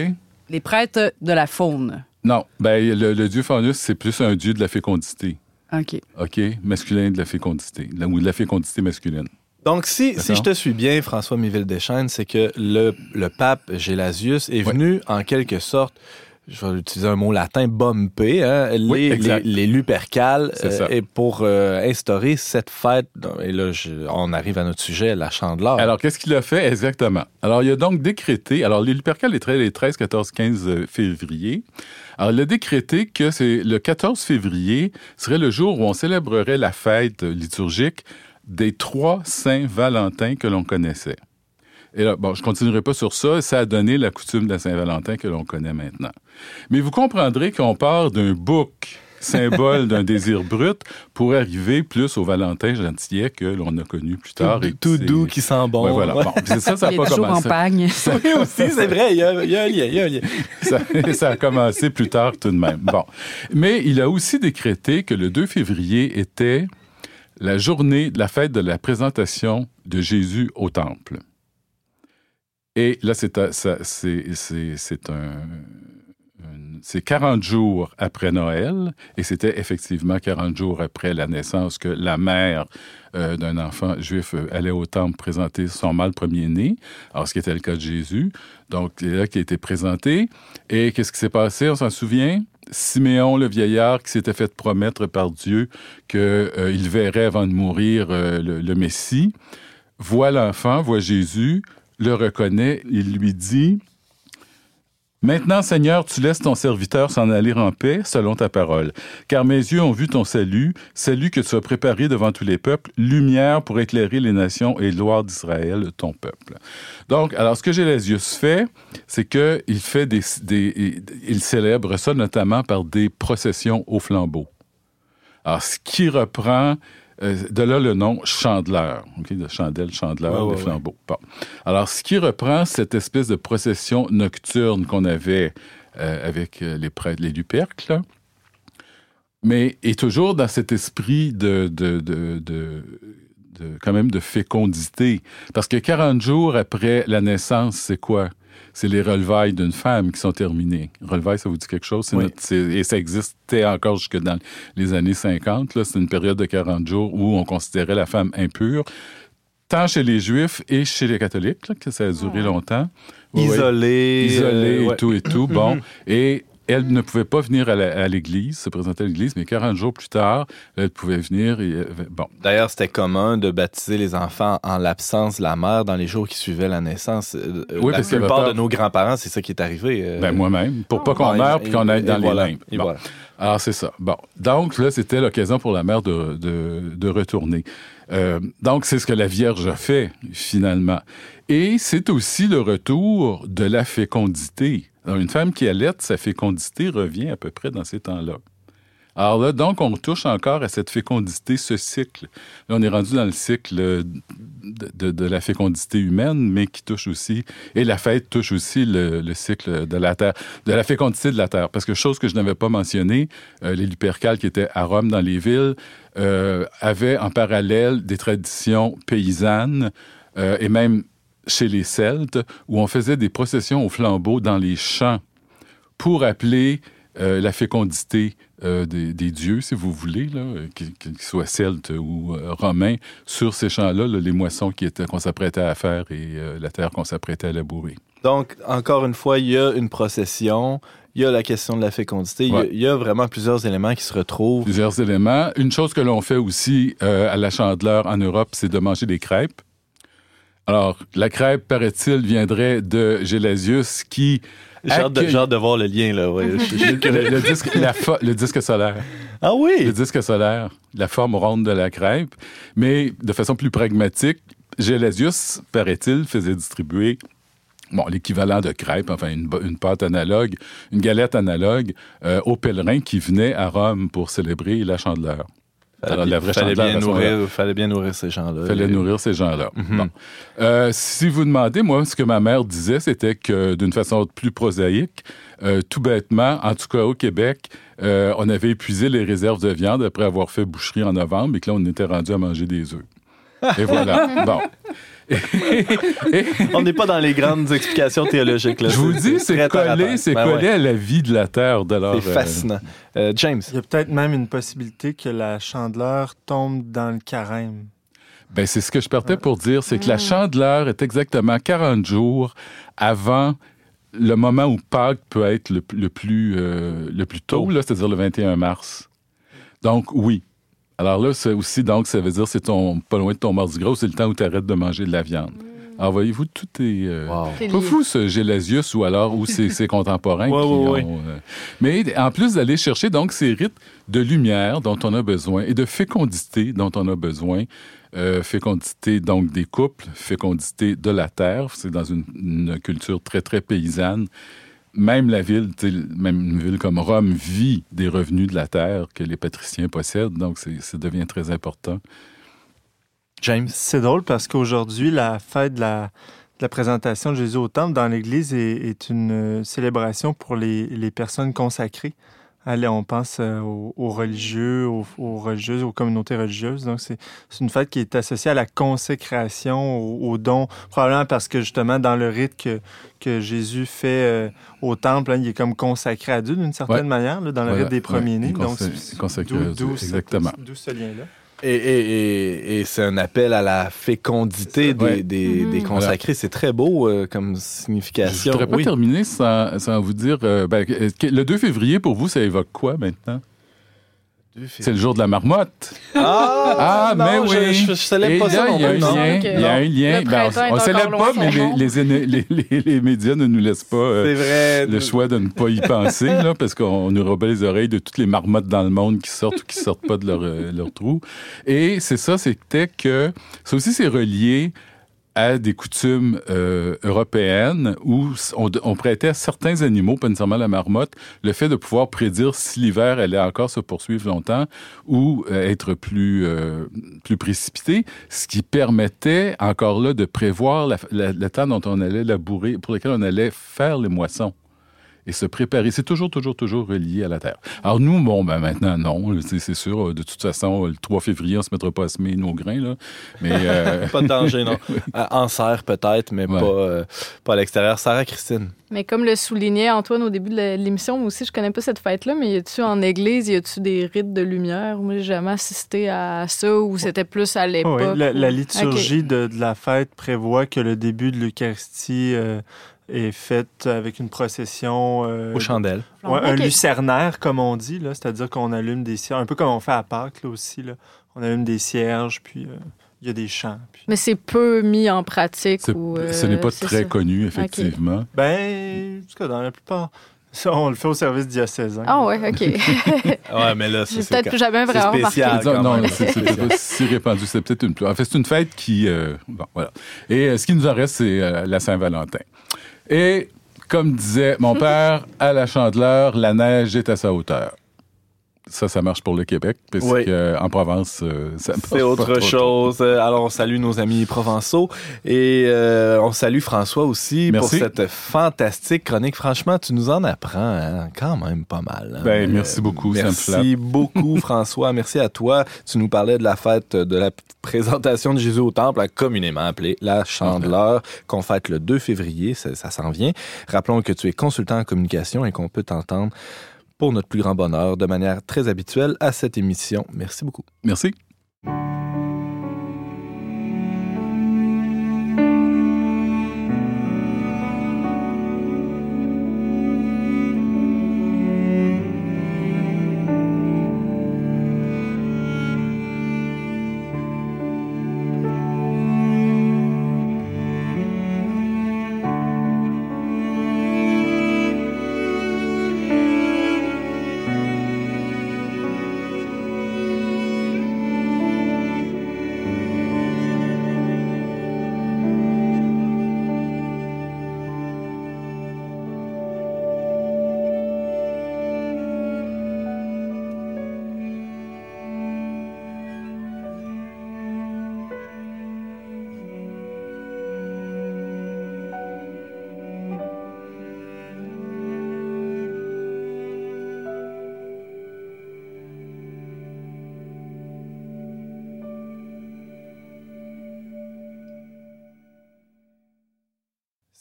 [SPEAKER 4] Les prêtres de la faune.
[SPEAKER 5] Non, ben, le, le dieu Faunus, c'est plus un dieu de la fécondité,
[SPEAKER 4] OK.
[SPEAKER 5] OK? Masculin de la fécondité, la- ou de la fécondité masculine.
[SPEAKER 2] Donc, si, je te suis bien, François Miville-Deschênes, c'est que le, le pape Gélasius est
[SPEAKER 5] Ouais.
[SPEAKER 2] venu, en quelque sorte, je vais utiliser un mot latin, bomper hein, les,
[SPEAKER 5] Oui,
[SPEAKER 2] les, Lupercales
[SPEAKER 5] ça.
[SPEAKER 2] et pour euh, instaurer cette fête. Et là, je- on arrive à notre sujet, la chandeleur.
[SPEAKER 5] Alors, qu'est-ce qu'il a fait exactement? Alors, il a donc décrété, alors les Lupercales les 13, les 13, 14, 15 euh, février. Alors, il a décrété que c'est le 14 février serait le jour où on célébrerait la fête liturgique des trois saints Valentins que l'on connaissait. Et là, bon, je continuerai pas sur ça. Ça a donné la coutume de la Saint-Valentin que l'on connaît maintenant. Mais vous comprendrez qu'on part d'un bouc symbole d'un <laughs> désir brut, pour arriver plus au Valentin gentillet que l'on a connu plus tard.
[SPEAKER 2] Tout,
[SPEAKER 5] et
[SPEAKER 2] tout
[SPEAKER 5] c'est-
[SPEAKER 2] doux qui sent bon.
[SPEAKER 5] Ouais, voilà. Bon, puis ça, ça a
[SPEAKER 4] Il
[SPEAKER 5] pas
[SPEAKER 4] est toujours en
[SPEAKER 5] commencé.
[SPEAKER 4] pagne. <laughs>
[SPEAKER 2] Oui, aussi, c'est vrai, il y, a, il y a un lien, il y a un lien. <laughs>
[SPEAKER 5] ça, ça a commencé plus tard tout de même. Bon. Mais il a aussi décrété que le 2 février était la journée de la fête de la présentation de Jésus au temple. Et là, c'est c'est- c'est- c'est un, un- c'est 40 jours après Noël, et c'était effectivement 40 jours après la naissance que la mère euh, d'un enfant juif euh, allait au temple présenter son mâle premier-né, alors ce qui était le cas de Jésus. Donc, c'est là qui a été présenté. Et qu'est-ce qui s'est passé, on s'en souvient? Siméon, le vieillard, qui s'était fait promettre par Dieu qu'il verrait avant de mourir euh, le, le Messie, voit l'enfant, voit Jésus, le reconnaît, il lui dit, Maintenant, Seigneur, tu laisses ton serviteur s'en aller en paix selon ta parole. Car mes yeux ont vu ton salut, salut que tu as préparé devant tous les peuples, lumière pour éclairer les nations et gloire d'Israël, ton peuple. Donc, alors, ce que Gélésius fait, c'est qu'il fait des, il célèbre ça notamment par des processions au flambeau. Alors, ce qui reprend, de là le nom chandeleur, de chandelle, chandeleur,
[SPEAKER 2] Ouais, ouais,
[SPEAKER 5] de flambeau. Bon. Alors, ce qui reprend cette espèce de procession nocturne qu'on avait euh, avec euh, les prêtres, les Lupercles, mais est toujours dans cet esprit de, de, de, de- de- quand même de fécondité. Parce que 40 jours après la naissance, c'est quoi? C'est les relevailles d'une femme qui sont terminées. Relevailles, ça vous dit quelque chose?
[SPEAKER 2] Oui.
[SPEAKER 5] notre- et ça existait encore jusque dans les années 50. là. C'est une période de 40 jours où on considérait la femme impure, tant chez les Juifs et chez les catholiques, là, que ça a duré longtemps. Ouais, ouais
[SPEAKER 2] Isolé.
[SPEAKER 5] isolée
[SPEAKER 2] euh, ouais.
[SPEAKER 5] et tout et tout. <clears throat> Bon. Et elle ne pouvait pas venir à l'église, se présenter à l'église, mais 40 jours plus tard, elle pouvait venir et euh, bon.
[SPEAKER 2] D'ailleurs, c'était commun de baptiser les enfants en l'absence de la mère dans les jours qui suivaient la naissance. Euh,
[SPEAKER 5] Oui,
[SPEAKER 2] la
[SPEAKER 5] parce
[SPEAKER 2] plupart
[SPEAKER 5] pas-
[SPEAKER 2] de nos grands-parents, c'est ça qui est arrivé. euh,
[SPEAKER 5] Ben moi-même, pour pas qu'on
[SPEAKER 2] ouais,
[SPEAKER 5] meure
[SPEAKER 2] et-
[SPEAKER 5] puis qu'on aille dans
[SPEAKER 2] voilà,
[SPEAKER 5] les limbes. Bon.
[SPEAKER 2] voilà.
[SPEAKER 5] Alors, c'est ça. Bon. Donc, là, c'était l'occasion pour la mère de, de, de retourner. Euh, donc, c'est ce que la Vierge a fait, finalement. Et c'est aussi le retour de la fécondité. Alors, une femme qui allait, sa fécondité revient à peu près dans ces temps-là. Alors là, donc, on touche encore à cette fécondité, ce cycle. Là, on est rendu dans le cycle de, la fécondité humaine, mais qui touche aussi, et la fête touche aussi le, le cycle de la Terre, de la fécondité de la Terre. Parce que chose que je n'avais pas mentionné, euh, les Lupercales qui étaient à Rome, dans les villes, euh, avaient en parallèle des traditions paysannes, euh, et même chez les Celtes, où on faisait des processions au flambeau dans les champs pour appeler euh, la fécondité euh, des, des dieux, si vous voulez, euh, qu'ils soient celtes ou euh, romains, sur ces champs-là, là, les moissons qu'on s'apprêtait à faire et la terre qu'on s'apprêtait à labourer.
[SPEAKER 2] Donc, encore une fois, il y a une procession, il y a la question de la fécondité, il y a- il y, a vraiment plusieurs éléments qui se retrouvent.
[SPEAKER 5] Plusieurs éléments. Une chose que l'on fait aussi à la chandeleur en Europe, c'est de manger des crêpes. Alors, la crêpe, paraît-il, viendrait de Gélasius qui...
[SPEAKER 2] J'ai hâte, de,
[SPEAKER 5] accueille-
[SPEAKER 2] voir le lien, là. ouais. <laughs>
[SPEAKER 5] Le, le disque, la fo- le disque solaire.
[SPEAKER 2] ah oui!
[SPEAKER 5] Le disque solaire, la forme ronde de la crêpe. Mais de façon plus pragmatique, Gélasius, paraît-il, faisait distribuer bon, l'équivalent de crêpe, enfin une pâte analogue, une galette analogue euh, aux pèlerins qui venaient à Rome pour célébrer la chandeleur. Alors, la vraie
[SPEAKER 2] fallait, bien nourrir, fallait bien nourrir ces gens-là.
[SPEAKER 5] Il fallait
[SPEAKER 2] Et-
[SPEAKER 5] nourrir ces gens-là.
[SPEAKER 2] Mhm.
[SPEAKER 5] Bon. Euh, si vous demandez, moi, ce que ma mère disait, c'était que d'une façon plus prosaïque, euh, tout bêtement, en tout cas au Québec, euh, on avait épuisé les réserves de viande après avoir fait boucherie en novembre et que là, on était rendu à manger des œufs. Et voilà. <laughs> bon. <laughs>
[SPEAKER 2] On n'est pas dans les grandes explications théologiques. Là.
[SPEAKER 5] je vous dis, c'est collé, c'est
[SPEAKER 2] Ben
[SPEAKER 5] collé
[SPEAKER 2] ouais,
[SPEAKER 5] à la vie de la Terre. De leur,
[SPEAKER 2] C'est
[SPEAKER 5] euh,
[SPEAKER 2] fascinant. Euh, James,
[SPEAKER 3] Il y a peut-être même une possibilité que la chandeleur tombe dans le carême.
[SPEAKER 5] Ben, c'est ce que je partais pour dire, c'est que la chandeleur est exactement 40 jours avant le moment où Pâques peut être le, le plus, euh, le plus tôt, là, c'est-à-dire le 21 mars. Donc, oui. Alors là, c'est aussi, donc, ça veut dire c'est ton, pas loin de ton Mardi Gras, c'est le temps où tu arrêtes de manger de la viande. Alors, voyez-vous, tout est... euh,
[SPEAKER 2] wow.
[SPEAKER 5] Pas fou, ce Gélasius, ou alors ou ses, ses contemporains <laughs>
[SPEAKER 2] Ouais,
[SPEAKER 5] qui
[SPEAKER 2] ouais,
[SPEAKER 5] ont... euh, mais en plus d'aller chercher donc ces rites de lumière dont on a besoin et de fécondité dont on a besoin, euh, fécondité donc des couples, fécondité de la terre, c'est dans une, une culture très, très paysanne, même la ville, même une ville comme Rome vit des revenus de la terre que les patriciens possèdent, donc ça devient très important.
[SPEAKER 3] James. C'est drôle parce qu'aujourd'hui, la fête de la, présentation de Jésus au Temple dans l'Église est, une célébration pour les, les personnes consacrées. Allez, on pense euh, aux, religieux, aux, religieuses, aux communautés religieuses. Donc, c'est une fête qui est associée à la consécration, au, don, probablement parce que justement, dans le rite que, que Jésus fait euh, au temple, hein, il est comme consacré à Dieu d'une certaine manière, dans le rite des premiers-nés.
[SPEAKER 5] Donc, consacré D'où
[SPEAKER 3] ce lien-là.
[SPEAKER 2] Et, c'est un appel à la fécondité des, mm-hmm. consacrés. C'est très beau euh, comme signification.
[SPEAKER 5] Je ne voudrais pas terminer sans, vous dire, euh, ben, le 2 février, pour vous, ça évoque quoi maintenant? C'est le jour de la marmotte.
[SPEAKER 2] Ah,
[SPEAKER 5] ah mais oui.
[SPEAKER 2] Je, je, célèbre pas ça
[SPEAKER 5] Il y a un lien. Il y a un lien. Ben, on ne célèbre pas, mais les, les, les, médias ne nous laissent pas euh, le choix de ne pas y penser, là, parce qu'on nous rebat les oreilles de toutes les marmottes dans le monde qui sortent ou qui sortent pas de leur, euh, leur trou. Et c'est ça, c'était que ça aussi, c'est relié à des coutumes euh, européennes où on, prêtait à certains animaux, pas nécessairement la marmotte, le fait de pouvoir prédire si l'hiver allait encore se poursuivre longtemps ou euh, être plus, euh, plus précipité, ce qui permettait encore là de prévoir le temps dont on allait labourer, pour lequel on allait faire les moissons et se préparer. C'est toujours, toujours, toujours relié à la Terre. Alors nous, bon, ben maintenant, non, c'est sûr. De toute façon, le 3 février, on ne se mettra pas à semer nos grains, là. Mais,
[SPEAKER 2] euh, <laughs> pas de danger, non. <laughs> en serre, peut-être, mais pas, euh, pas à l'extérieur. Sarah Christine.
[SPEAKER 6] Mais comme le soulignait Antoine au début de l'émission, moi aussi, je connais pas cette fête-là, mais y a-tu en église, y a-tu des rites de lumière? Moi, j'ai jamais assisté à ça, ou c'était plus à l'époque.
[SPEAKER 3] oui, la, liturgie de, la fête prévoit que le début de l'Eucharistie... Euh, est faite avec une procession.
[SPEAKER 2] Euh, Aux chandelles.
[SPEAKER 3] Un lucernaire, comme on dit, là, c'est-à-dire qu'on allume des cierges, un peu comme on fait à Pâques là, aussi. Là. On allume des cierges, puis euh, il y a des chants.
[SPEAKER 6] Mais c'est peu mis en pratique. Ou,
[SPEAKER 5] ce n'est pas euh, très connu, effectivement.
[SPEAKER 3] Ben, en tout cas, dans la plupart. Ça, on le fait au service diocésain.
[SPEAKER 6] Ah ouais, OK. <laughs>
[SPEAKER 2] ouais, mais là, c'est
[SPEAKER 6] peut-être plus jamais vraiment
[SPEAKER 2] spécial.
[SPEAKER 5] Non, c'est pas <laughs> si répandu. C'est peut-être une. En fait, c'est une fête qui. bon, voilà. Et ce qui nous en reste, c'est la Saint-Valentin. Et comme disait mon père, à la chandeleur, la neige est à sa hauteur. Ça, ça marche pour le Québec, parce qu'en Provence, euh,
[SPEAKER 2] C'est autre chose. Alors, on salue nos amis provençaux et euh, on salue François aussi pour cette fantastique chronique. Franchement, tu nous en apprends hein, quand même pas mal.
[SPEAKER 5] Hein. Ben, merci beaucoup.
[SPEAKER 2] Merci <laughs> beaucoup, François. Merci à toi. Tu nous parlais de la fête de la présentation de Jésus au Temple, communément appelée la Chandeleur, qu'on fête le 2 février. Ça, ça s'en vient. Rappelons que tu es consultant en communication et qu'on peut t'entendre pour notre plus grand bonheur de manière très habituelle à cette émission. Merci beaucoup.
[SPEAKER 5] Merci.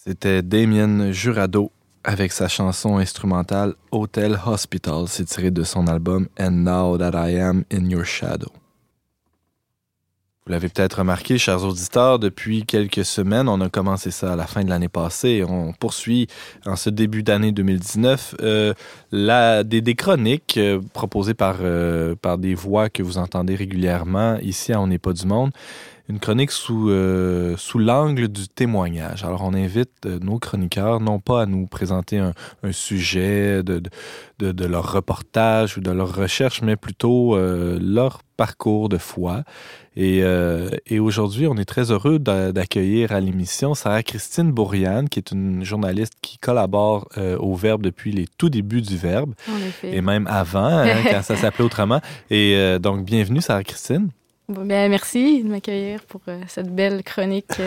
[SPEAKER 2] C'était Damien Jurado avec sa chanson instrumentale Hotel Hospital. C'est tiré de son album And Now That I Am in Your Shadow. Vous l'avez peut-être remarqué, chers auditeurs, depuis quelques semaines, on a commencé ça à la fin de l'année passée on poursuit en ce début d'année 2019 euh, la, des, des chroniques euh, proposées par, euh, par des voix que vous entendez régulièrement ici à On n'est pas du monde une chronique sous, euh, sous l'angle du témoignage. Alors, on invite euh, nos chroniqueurs non pas à nous présenter un, un sujet de, de, de, leur reportage ou de leur recherche, mais plutôt euh, leur parcours de foi. Et, euh, et aujourd'hui, on est très heureux d'accueillir à l'émission Sarah-Christine Bourriane, qui est une journaliste qui collabore euh, au Verbe depuis les tout débuts du Verbe. Et même avant, hein, quand ça s'appelait autrement. Et euh, donc, bienvenue, Sarah-Christine.
[SPEAKER 6] Bon, bien, merci de m'accueillir pour euh, cette belle chronique. <laughs>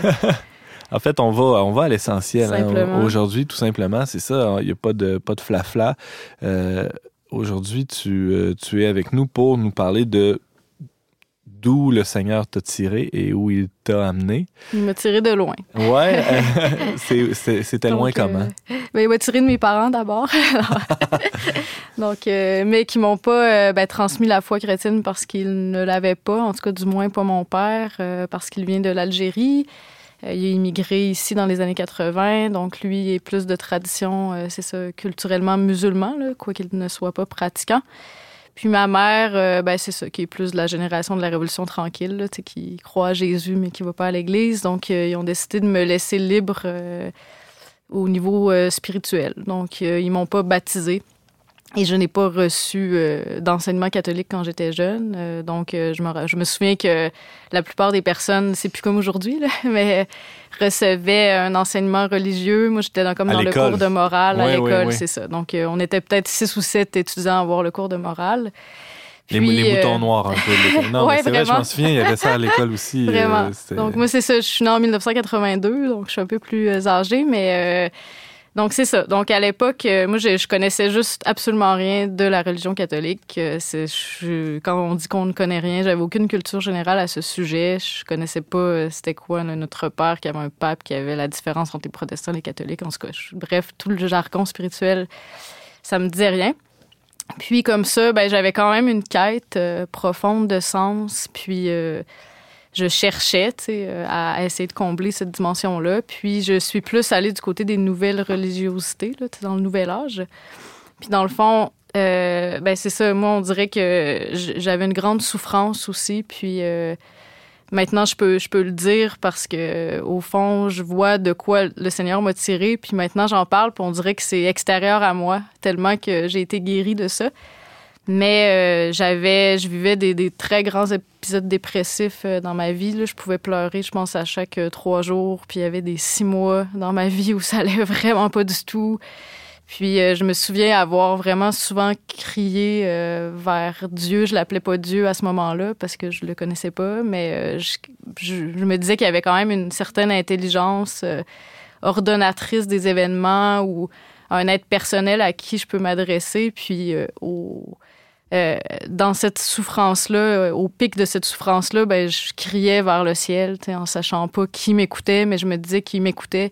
[SPEAKER 2] En fait, on va, on va à l'essentiel. Hein. Aujourd'hui, tout simplement, c'est ça. Il n'y a pas de, pas de flafla. Euh, Aujourd'hui, tu, euh, tu es avec nous pour nous parler de d'où le Seigneur t'a tiré et où il t'a amené.
[SPEAKER 6] Il m'a tiré de loin.
[SPEAKER 2] Ouais, c'était loin comment?
[SPEAKER 6] Euh, ben, il m'a tiré de mes parents d'abord. <laughs> Donc, euh, mais qui m'ont pas euh, ben, transmis la foi chrétienne parce qu'ils ne l'avaient pas, en tout cas du moins pas mon père, euh, parce qu'il vient de l'Algérie. Il a immigré ici dans les années 80, donc lui est plus de tradition, c'est ça, culturellement musulman, quoiqu'il ne soit pas pratiquant. Puis ma mère, euh, ben, c'est ça, qui est plus de la génération de la Révolution tranquille, qui croit à Jésus, mais qui ne va pas à l'église. Donc, euh, ils ont décidé de me laisser libre euh, au niveau spirituel. Donc, euh, ils m'ont pas baptisé. Et je n'ai pas reçu euh, d'enseignement catholique quand j'étais jeune. Euh, donc, je me, je me souviens que la plupart des personnes, c'est plus comme aujourd'hui, <laughs> mais recevaient un enseignement religieux. Moi, j'étais dans, comme
[SPEAKER 2] à
[SPEAKER 6] dans le cours de morale à l'école,
[SPEAKER 2] oui, oui.
[SPEAKER 6] c'est ça. Donc, euh, on était peut-être six ou sept étudiants à avoir le cours de morale.
[SPEAKER 2] Les,
[SPEAKER 6] Puis,
[SPEAKER 2] les moutons
[SPEAKER 6] euh,
[SPEAKER 2] noirs un peu. <laughs> Non,
[SPEAKER 6] Ouais,
[SPEAKER 2] c'est vrai, je m'en souviens, il y avait ça à l'école <laughs> aussi.
[SPEAKER 6] Vraiment.
[SPEAKER 2] euh,
[SPEAKER 6] donc, moi, c'est ça. Je suis née en 1982, donc je suis un peu plus euh, âgée, mais. Donc, c'est ça. Donc, à l'époque, euh, moi, je, je connaissais juste absolument rien de la religion catholique. Euh, quand on dit qu'on ne connaît rien, j'avais aucune culture générale à ce sujet. Je connaissais pas euh, c'était quoi notre père qui avait un pape qui avait la différence entre les protestants et les catholiques. En tout cas, bref, tout le jargon spirituel, ça me disait rien. Puis comme ça, ben, j'avais quand même une quête euh, profonde de sens. Puis je cherchais euh, à, essayer de combler cette dimension-là. Puis je suis plus allée du côté des nouvelles religiosités, là, dans le nouvel âge. Puis dans le fond, euh, ben, c'est ça. Moi, on dirait que j'avais une grande souffrance aussi. Puis euh, maintenant, je peux, je peux le dire parce que au fond, je vois de quoi le Seigneur m'a tiré. Puis maintenant, j'en parle. Puis on dirait que c'est extérieur à moi, tellement que j'ai été guérie de ça. Mais euh, j'avais, je vivais des, des, très grands épisodes dépressifs euh, dans ma vie. Là. Je pouvais pleurer, je pense, à chaque euh, trois jours. Puis il y avait des six mois dans ma <laughs> vie où ça allait vraiment pas du tout. Puis euh, je me souviens avoir vraiment souvent crié vers Dieu. Je l'appelais pas Dieu à ce moment-là parce que je le connaissais pas, mais je, je, je, me disais qu'il y avait quand même une certaine intelligence ordonnatrice des événements ou un être personnel à qui je peux m'adresser. Puis euh, au, euh, dans cette souffrance-là, euh, au pic de cette souffrance-là, ben, je criais vers le ciel, en sachant pas qui m'écoutait, mais je me disais qu'il m'écoutait.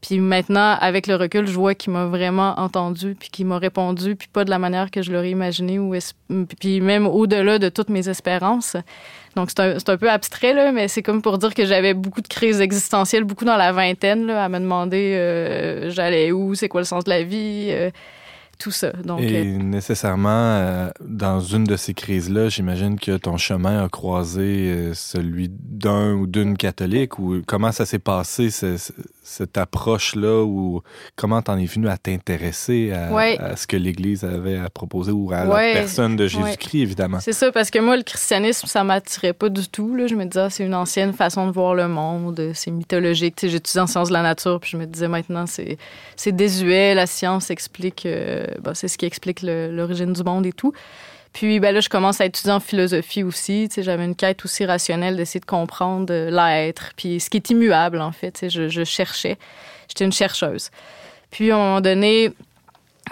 [SPEAKER 6] Puis maintenant, avec le recul, je vois qu'il m'a vraiment entendu, puis qu'il m'a répondu, puis pas de la manière que je l'aurais imaginé, ou puis même au-delà de toutes mes espérances. Donc, c'est un, un, peu abstrait, là, mais c'est comme pour dire que j'avais beaucoup de crises existentielles, beaucoup dans la vingtaine, là, à me demander euh, j'allais où, c'est quoi le sens de la vie, tout ça. Donc,
[SPEAKER 2] Et euh... nécessairement, euh, dans une de ces crises-là, j'imagine que ton chemin a croisé euh, celui d'un ou d'une catholique, ou comment ça s'est passé, ce, cette approche-là, ou comment t'en es venu à t'intéresser à,
[SPEAKER 6] ouais.
[SPEAKER 2] à, ce que l'Église avait à proposer, ou à ouais. la personne de Jésus-Christ,
[SPEAKER 6] ouais.
[SPEAKER 2] évidemment?
[SPEAKER 6] C'est ça, parce que moi, le christianisme, ça m'attirait pas du tout. Là. Je me disais, ah, c'est une ancienne façon de voir le monde, c'est mythologique. J'étudie en sciences de la nature, puis je me disais, maintenant, c'est désuet, la science explique... Euh, ben, c'est ce qui explique l'origine du monde et tout. Puis ben là, je commence à étudier en philosophie aussi. J'avais une quête aussi rationnelle d'essayer de comprendre l'être, puis ce qui est immuable, en fait. Je, cherchais. J'étais une chercheuse. Puis, à un moment donné,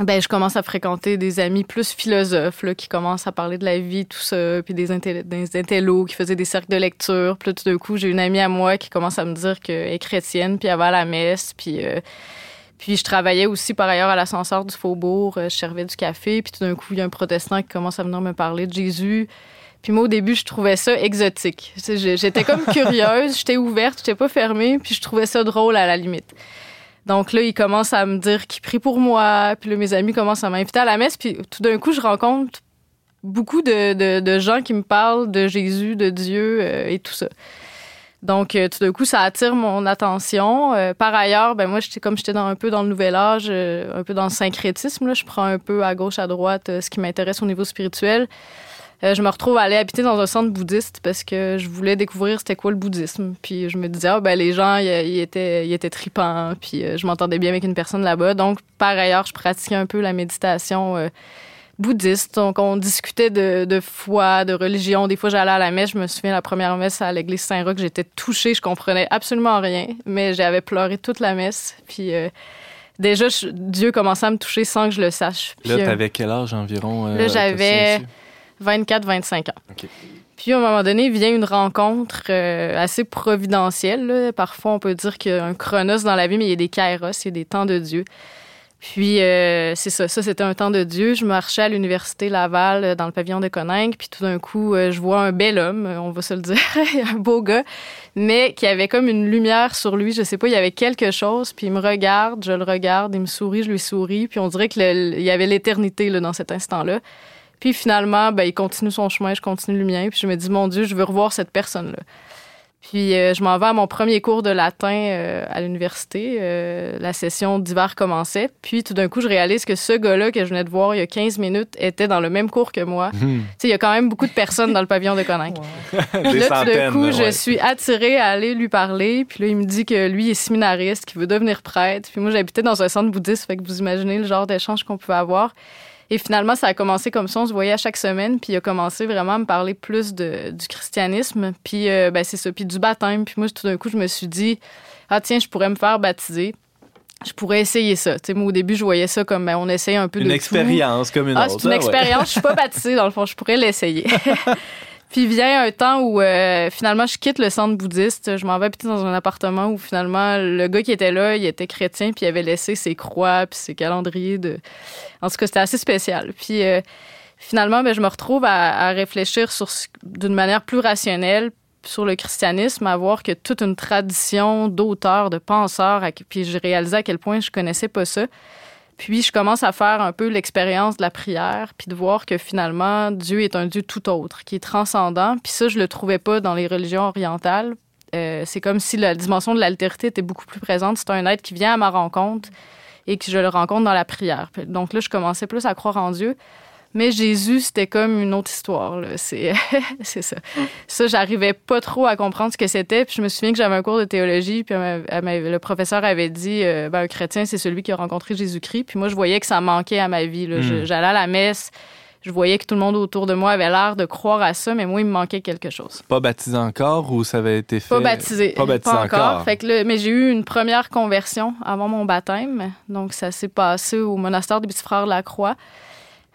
[SPEAKER 6] ben, je commence à fréquenter des amis plus philosophes là, qui commencent à parler de la vie, tout ça, puis des, des intellos qui faisaient des cercles de lecture. Puis tout d'un coup, j'ai une amie à moi qui commence à me dire qu'elle est chrétienne, puis elle va à la messe, puis... Euh, puis je travaillais aussi par ailleurs à l'ascenseur du Faubourg, je servais du café, puis tout d'un coup, il y a un protestant qui commence à venir me parler de Jésus. Puis moi, au début, je trouvais ça exotique. J'étais comme curieuse, <laughs> j'étais ouverte, j'étais pas fermée, puis je trouvais ça drôle à la limite. Donc là, il commence à me dire qu'il prie pour moi, puis là, mes amis commencent à m'inviter à la messe, puis tout d'un coup, je rencontre beaucoup de, gens qui me parlent de Jésus, de Dieu euh, et tout ça. Donc, euh, tout d'un coup, ça attire mon attention. Euh, par ailleurs, ben moi, j'étais comme j'étais dans, un peu dans le nouvel âge, euh, un peu dans le syncrétisme. Là, je prends un peu à gauche, à droite ce qui m'intéresse au niveau spirituel. je me retrouve à aller habiter dans un centre bouddhiste parce que je voulais découvrir c'était quoi le bouddhisme. Puis je me disais, ah, ben les gens, ils étaient, étaient tripants. Puis je m'entendais bien avec une personne là-bas. Donc, par ailleurs, je pratiquais un peu la méditation bouddhiste. Donc, on discutait de, foi, de religion. Des fois, j'allais à la messe. Je me souviens, la première messe à l'église Saint-Roch, j'étais touchée. Je comprenais absolument rien, mais j'avais pleuré toute la messe. Puis, euh, déjà, Dieu commençait à me toucher sans que je le sache.
[SPEAKER 2] Puis, là, euh, t'avais quel âge environ?
[SPEAKER 6] Euh, là, j'avais 24-25 ans. Puis, à un moment donné, vient une rencontre assez providentielle. Parfois, on peut dire qu'il y a un chronos dans la vie, mais il y a des kairos, il y a des temps de Dieu. Puis, euh, c'est ça. Ça, c'était un temps de Dieu. Je marchais à l'Université Laval euh, dans le pavillon de Coningue. Puis, tout d'un coup, euh, je vois un bel homme, on va se le dire, <laughs> un beau gars, mais qui avait comme une lumière sur lui. Je sais pas, il y avait quelque chose. Puis, il me regarde, je le regarde, il me sourit, je lui souris. Puis, on dirait qu'il y avait l'éternité dans cet instant-là. Puis, finalement, ben, il continue son chemin, je continue le mien. Puis, je me dis, mon Dieu, je veux revoir cette personne-là. Puis euh, je m'en vais à mon premier cours de latin euh, à l'université. Euh, la session d'hiver commençait. Puis tout d'un coup, je réalise que ce gars-là que je venais de voir il y a 15 minutes était dans le même cours que moi. Tu sais, il y a quand même beaucoup de personnes dans le pavillon de Coninck. Puis <laughs> là, tout d'un coup, je suis attirée à aller lui parler. Puis là, il me dit que lui est séminariste, qu'il veut devenir prêtre. Puis moi, j'habitais dans un centre bouddhiste. Fait que vous imaginez le genre d'échange qu'on pouvait avoir. Et finalement, ça a commencé comme ça. On se voyait à chaque semaine. Puis il a commencé vraiment à me parler plus de, du christianisme. Puis euh, ben, c'est ça. Puis du baptême. Puis moi, tout d'un coup, je me suis dit, ah tiens, je pourrais me faire baptiser. Je pourrais essayer ça. sais, moi, au début, je voyais ça comme ben, on essaye un peu
[SPEAKER 2] une
[SPEAKER 6] de.
[SPEAKER 2] Une expérience comme une
[SPEAKER 6] ah,
[SPEAKER 2] autre.
[SPEAKER 6] C'est une ah, expérience. Je suis pas baptisée, dans le fond. Je pourrais l'essayer. <laughs> Puis vient un temps où euh, finalement je quitte le centre bouddhiste, je m'en vais habiter dans un appartement où finalement le gars qui était là, il était chrétien puis il avait laissé ses croix puis ses calendriers En tout cas, c'était assez spécial. Puis euh, finalement ben, je me retrouve à, réfléchir sur d'une manière plus rationnelle sur le christianisme, à voir que toute une tradition d'auteurs, de penseurs, puis j'ai réalisé à quel point je connaissais pas ça. Puis je commence à faire un peu l'expérience de la prière, puis de voir que finalement, Dieu est un Dieu tout autre, qui est transcendant. Puis ça, je le trouvais pas dans les religions orientales. Euh, c'est comme si la dimension de l'altérité était beaucoup plus présente. C'est un être qui vient à ma rencontre et que je le rencontre dans la prière. Donc là, je commençais plus à croire en Dieu. Mais Jésus, c'était comme une autre histoire. <laughs> C'est, ça. Ça, j'arrivais pas trop à comprendre ce que c'était. Puis je me souviens que j'avais un cours de théologie, puis le professeur avait dit euh, ben, un chrétien, c'est celui qui a rencontré Jésus-Christ. Puis moi, je voyais que ça manquait à ma vie. Hmm. J'allais à la messe. Je voyais que tout le monde autour de moi avait l'air de croire à ça, mais moi, il me manquait quelque chose.
[SPEAKER 2] Pas baptisé encore ou ça avait été fait?
[SPEAKER 6] Pas baptisé. Pas baptisé encore. Fait que mais j'ai eu une première conversion avant mon baptême. Donc, ça s'est passé au monastère des Petits Frères de la Croix.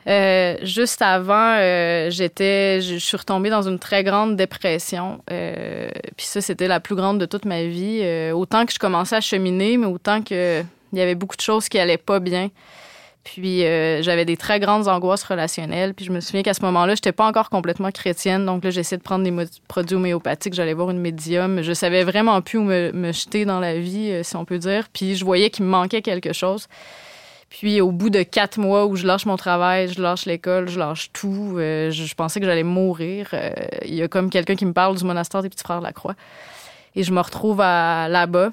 [SPEAKER 6] Euh, juste avant, euh, j'étais, je suis retombée dans une très grande dépression. Euh, puis ça, c'était la plus grande de toute ma vie. autant que je commençais à cheminer, mais autant que il y avait beaucoup de choses qui allaient pas bien. Puis j'avais des très grandes angoisses relationnelles. Puis je me souviens qu'à ce moment-là, j'étais pas encore complètement chrétienne. Donc là, j'essayais de prendre des produits homéopathiques. J'allais voir une médium. Je savais vraiment plus où me, me jeter dans la vie, si on peut dire. Puis je voyais qu'il me manquait quelque chose. Puis au bout de quatre mois où je lâche mon travail, je lâche l'école, je lâche tout, euh, je, pensais que j'allais mourir. Euh, il y a comme quelqu'un qui me parle du monastère des Petits Frères de la Croix. Et je me retrouve là-bas.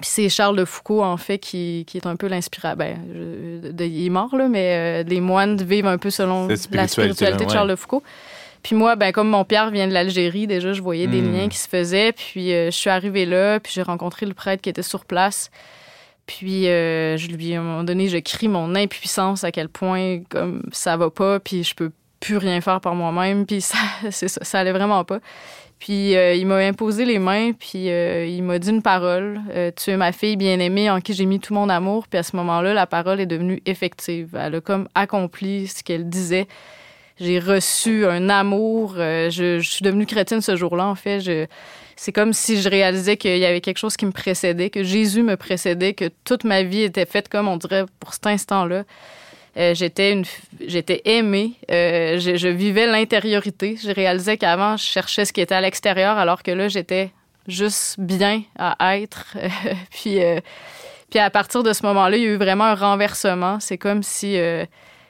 [SPEAKER 6] Puis c'est Charles de Foucault, en fait, qui, est un peu l'inspirateur. Ben, il est mort, là, mais euh, les moines vivent un peu selon la spiritualité de Charles de Foucault. Puis moi, ben, comme mon père vient de l'Algérie, déjà, je voyais des hmm. liens qui se faisaient. Puis je suis arrivée là, puis j'ai rencontré le prêtre qui était sur place. Puis euh, je lui, à un moment donné, je crie mon impuissance à quel point comme ça va pas, puis je peux plus rien faire par moi-même, puis ça, <laughs> ça allait vraiment pas. Puis euh, il m'a imposé les mains, puis euh, il m'a dit une parole. tu es ma fille bien-aimée en qui j'ai mis tout mon amour. Puis à ce moment-là, la parole est devenue effective. Elle a comme accompli ce qu'elle disait. J'ai reçu un amour. Je, je, suis devenue chrétienne ce jour-là, en fait. C'est comme si je réalisais qu'il y avait quelque chose qui me précédait, que Jésus me précédait, que toute ma vie était faite comme on dirait pour cet instant-là. Euh, j'étais j'étais aimée euh, je, vivais l'intériorité je réalisais qu'avant je cherchais ce qui était à l'extérieur alors que là j'étais juste bien à être <laughs> puis euh, puis à partir de ce moment-là il y a eu vraiment un renversement c'est comme si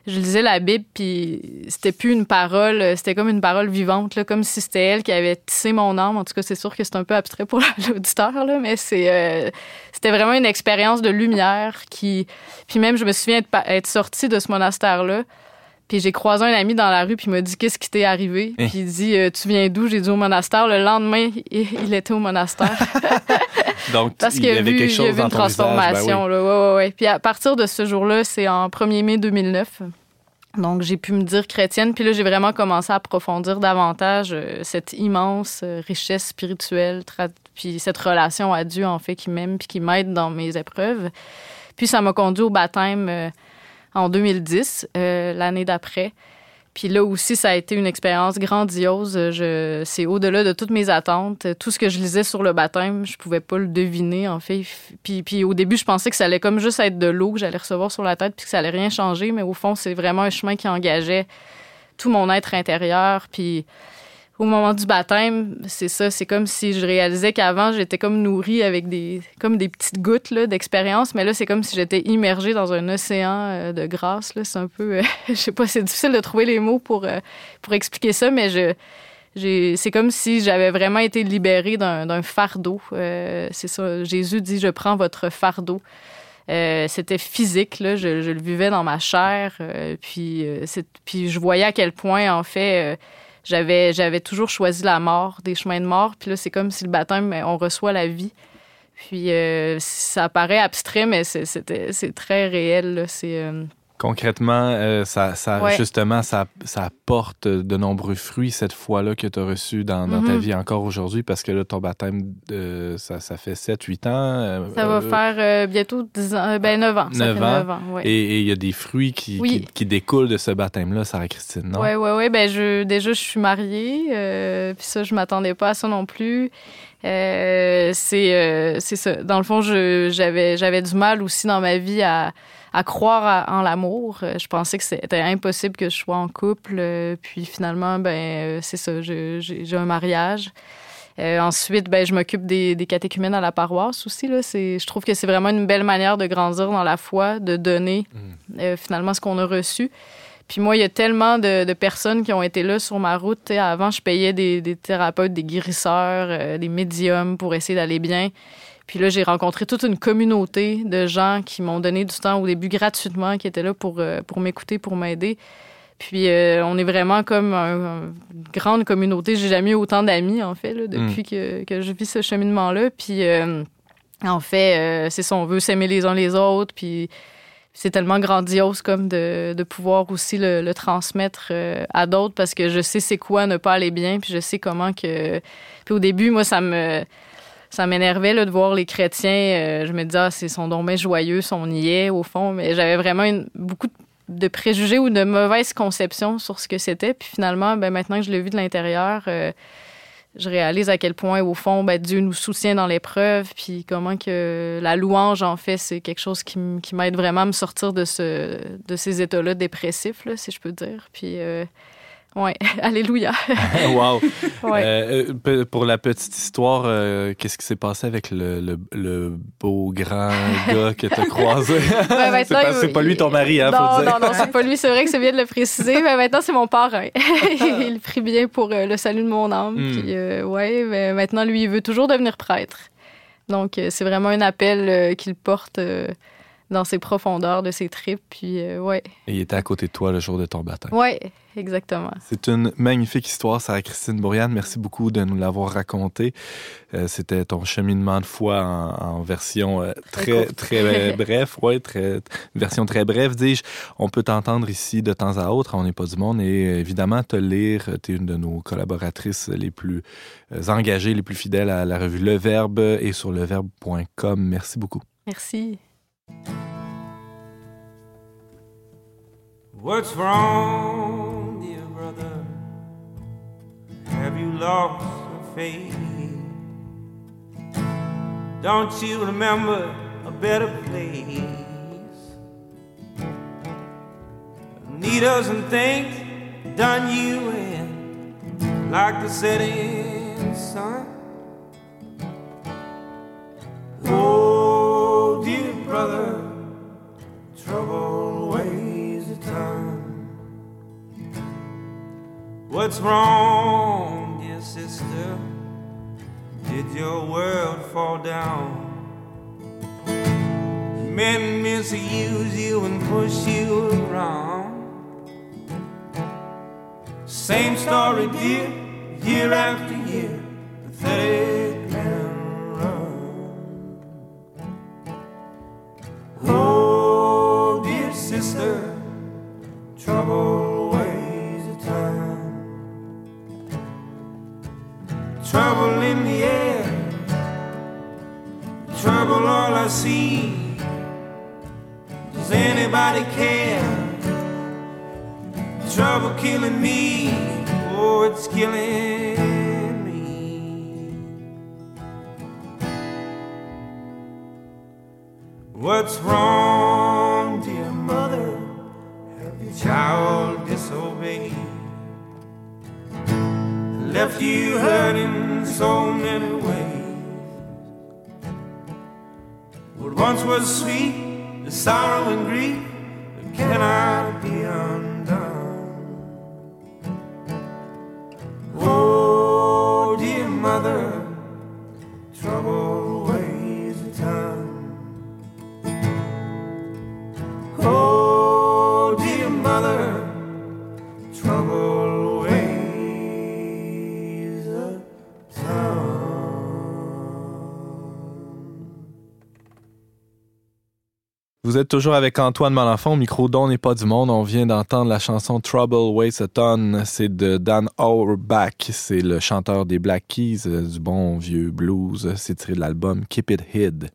[SPEAKER 6] je lisais la Bible, puis c'était plus une parole, c'était comme une parole vivante, là, comme si c'était elle qui avait tissé mon âme. En tout cas, c'est sûr que c'est un peu abstrait pour <laughs> l'auditeur, là, mais c'est, euh, c'était vraiment une expérience de lumière qui. Puis même, je me souviens être sortie de ce monastère-là. Puis j'ai croisé un ami dans la rue, puis il m'a dit Qu'est-ce qui t'est arrivé?
[SPEAKER 2] Hein?
[SPEAKER 6] Puis il dit euh, Tu viens d'où? J'ai dit au monastère. Le lendemain, il, était au monastère. <laughs>
[SPEAKER 2] Donc,
[SPEAKER 6] Parce
[SPEAKER 2] il
[SPEAKER 6] qu'il
[SPEAKER 2] y avait
[SPEAKER 6] vu,
[SPEAKER 2] quelque
[SPEAKER 6] il y a
[SPEAKER 2] chose
[SPEAKER 6] vu
[SPEAKER 2] dans
[SPEAKER 6] une
[SPEAKER 2] ton visage, ben oui.
[SPEAKER 6] transformation. là. Ouais, ouais, ouais. Puis à partir de ce jour-là, c'est en 1er mai 2009. Donc, j'ai pu me dire chrétienne. Puis là, j'ai vraiment commencé à approfondir davantage euh, cette immense euh, richesse spirituelle, puis cette relation à Dieu, en fait, qui m'aime puis qui m'aide dans mes épreuves. Puis ça m'a conduit au baptême euh, en 2010, euh, l'année d'après. Puis là aussi, ça a été une expérience grandiose. Je, c'est au-delà de toutes mes attentes. Tout ce que je lisais sur le baptême, je pouvais pas le deviner, en fait. Puis, puis au début, je pensais que ça allait comme juste être de l'eau que j'allais recevoir sur la tête, puis que ça allait rien changer. Mais au fond, c'est vraiment un chemin qui engageait tout mon être intérieur. Puis au moment du baptême, c'est ça. C'est comme si je réalisais qu'avant, j'étais comme nourrie avec des, comme des petites gouttes d'expérience. Mais là, c'est comme si j'étais immergée dans un océan euh, de grâce. C'est un peu, euh, <laughs> je sais pas, c'est difficile de trouver les mots pour, euh, pour expliquer ça, mais je, c'est comme si j'avais vraiment été libérée d'un, fardeau. Euh, c'est ça. Jésus dit, je prends votre fardeau. C'était physique, là, je, le vivais dans ma chair, puis, puis je voyais à quel point, en fait, j'avais, toujours choisi la mort, des chemins de mort, puis là, c'est comme si le baptême, on reçoit la vie. Puis euh, ça paraît abstrait, mais c'est, très réel. C'est, euh,
[SPEAKER 2] Concrètement, euh, ça, ça
[SPEAKER 6] Ouais.
[SPEAKER 2] justement, ça, ça apporte de nombreux fruits cette fois-là que tu as reçu dans, dans ta
[SPEAKER 6] Mhm.
[SPEAKER 2] vie encore aujourd'hui, parce que là, ton baptême, euh, ça, ça fait 7-8 ans. euh,
[SPEAKER 6] ça va
[SPEAKER 2] euh,
[SPEAKER 6] faire euh, bientôt 10 ans, euh, ben 9 ans. Ça
[SPEAKER 2] 9
[SPEAKER 6] fait
[SPEAKER 2] ans.
[SPEAKER 6] 9 ans, ouais.
[SPEAKER 2] Et il y a des fruits qui,
[SPEAKER 6] Oui.
[SPEAKER 2] qui, qui découlent de ce baptême-là, Sarah-Christine, non?
[SPEAKER 6] Ouais, ouais, ouais. Ben, je, déjà, je suis mariée. euh, puis ça, je m'attendais pas à ça non plus. Euh, c'est, euh, ça. Dans le fond, j'avais du mal aussi dans ma vie à, à croire en l'amour. Euh, Je pensais que c'était impossible que je sois en couple. euh, Puis finalement, ben, euh, c'est ça. J'ai, un mariage. Euh, ensuite, ben, je m'occupe des, des catéchumènes à la paroisse aussi. Là. Je trouve que c'est vraiment une belle manière de grandir dans la foi, de donner euh, finalement ce qu'on a reçu. Puis moi, il y a tellement de, de personnes qui ont été là sur ma route. Avant, je payais des, des thérapeutes, des guérisseurs, euh, des médiums pour essayer d'aller bien. Puis là, j'ai rencontré toute une communauté de gens qui m'ont donné du temps au début gratuitement, qui étaient là pour, euh, pour m'écouter, pour m'aider. Puis euh, on est vraiment comme un- une grande communauté. J'ai jamais eu autant d'amis, en fait, là, depuis que, que je vis ce cheminement-là. Puis euh, en fait, euh, c'est ça, on veut s'aimer les uns les autres. Puis c'est tellement grandiose comme de, de pouvoir aussi le, le transmettre à d'autres parce que je sais c'est quoi ne pas aller bien, puis je sais comment que... Puis au début, moi, ça me... Ça m'énervait de voir les chrétiens. euh, je me disais, ah, c'est son bien joyeux, son y est, au fond. Mais j'avais vraiment beaucoup de préjugés ou de mauvaises conceptions sur ce que c'était. Puis finalement, ben, maintenant que je l'ai vu de l'intérieur, euh, je réalise à quel point, au fond, ben, Dieu nous soutient dans l'épreuve, puis comment que la louange, en fait, c'est quelque chose qui m'aide vraiment à me sortir de, ce, de ces états-là dépressifs, là, si je peux dire. Puis, euh, ouais, <laughs> alléluia. <laughs>
[SPEAKER 2] wow!
[SPEAKER 6] Ouais.
[SPEAKER 2] Euh, euh, pour la petite histoire, euh, qu'est-ce qui s'est passé avec le, le, le beau grand <laughs> gars que tu as croisé?
[SPEAKER 6] Ouais,
[SPEAKER 2] c'est, pas,
[SPEAKER 6] il-
[SPEAKER 2] c'est pas lui ton mari, hein,
[SPEAKER 6] non,
[SPEAKER 2] faut dire.
[SPEAKER 6] non, non, c'est pas lui. C'est vrai que c'est bien de le préciser. Mais maintenant, c'est mon parrain. il prie bien pour le salut de mon âme.
[SPEAKER 2] Hmm.
[SPEAKER 6] Puis, euh, ouais, mais maintenant, lui, il veut toujours devenir prêtre. Donc, c'est vraiment un appel qu'il porte dans ses profondeurs de ses tripes. Puis, ouais,
[SPEAKER 2] Et il était à côté de toi le jour de ton baptême.
[SPEAKER 6] ouais, exactement.
[SPEAKER 2] C'est une magnifique histoire, Sarah Christine Bourriane. Merci beaucoup de nous l'avoir raconté. Euh, c'était ton cheminement de foi en, en version euh, très très euh, <laughs> bref, ouais, très version très brève, dis-je. On peut t'entendre ici de temps à autre. On n'est pas du monde et évidemment te lire. Tu es une de nos collaboratrices les plus engagées, les plus fidèles à la revue Le Verbe et sur leverbe.com. Merci beaucoup.
[SPEAKER 6] Merci.
[SPEAKER 8] What's wrong, brother? Have you lost your faith? Don't you remember a better place? Needles and things done you in, like the setting
[SPEAKER 7] What's wrong, dear sister? Did your world fall down? Men misuse you and push you around. Same story, dear, year after
[SPEAKER 2] Vous êtes toujours avec Antoine Malenfant micro d'On n'est pas du monde. On vient d'entendre la chanson Trouble Weighs a Ton. C'est de Dan Auerbach. C'est le chanteur des Black Keys, euh, du bon vieux blues. C'est tiré de l'album Keep It Hid.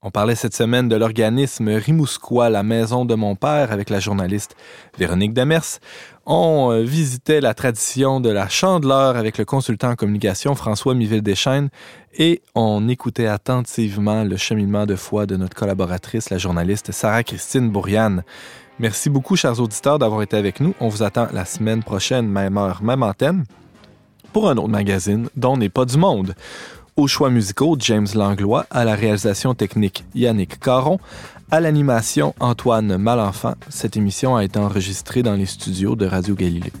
[SPEAKER 2] On parlait cette semaine de l'organisme Rimouskois, la maison de mon père, avec la journaliste Véronique Demers. On euh, visitait la tradition de la chandeleur avec le consultant en communication François Miville-Deschaines et on écoutait attentivement le cheminement de foi de notre collaboratrice, la journaliste Sarah-Christine Bourriane. Merci beaucoup, chers auditeurs, d'avoir été avec nous. On vous attend la semaine prochaine, même heure, même antenne, pour un autre magazine dont n'est pas du monde. Aux choix musicaux, James Langlois, à la réalisation technique, Yannick Caron, à l'animation, Antoine Malenfant. Cette émission a été enregistrée dans les studios de Radio Galilée.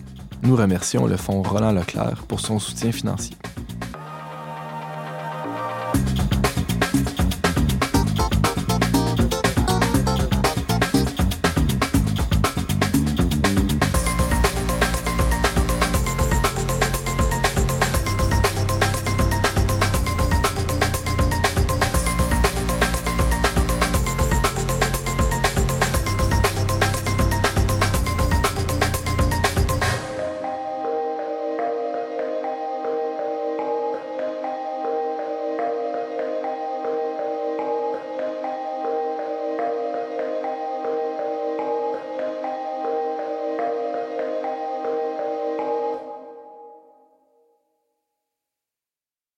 [SPEAKER 2] Nous remercions le Fonds Roland Leclerc pour son soutien financier.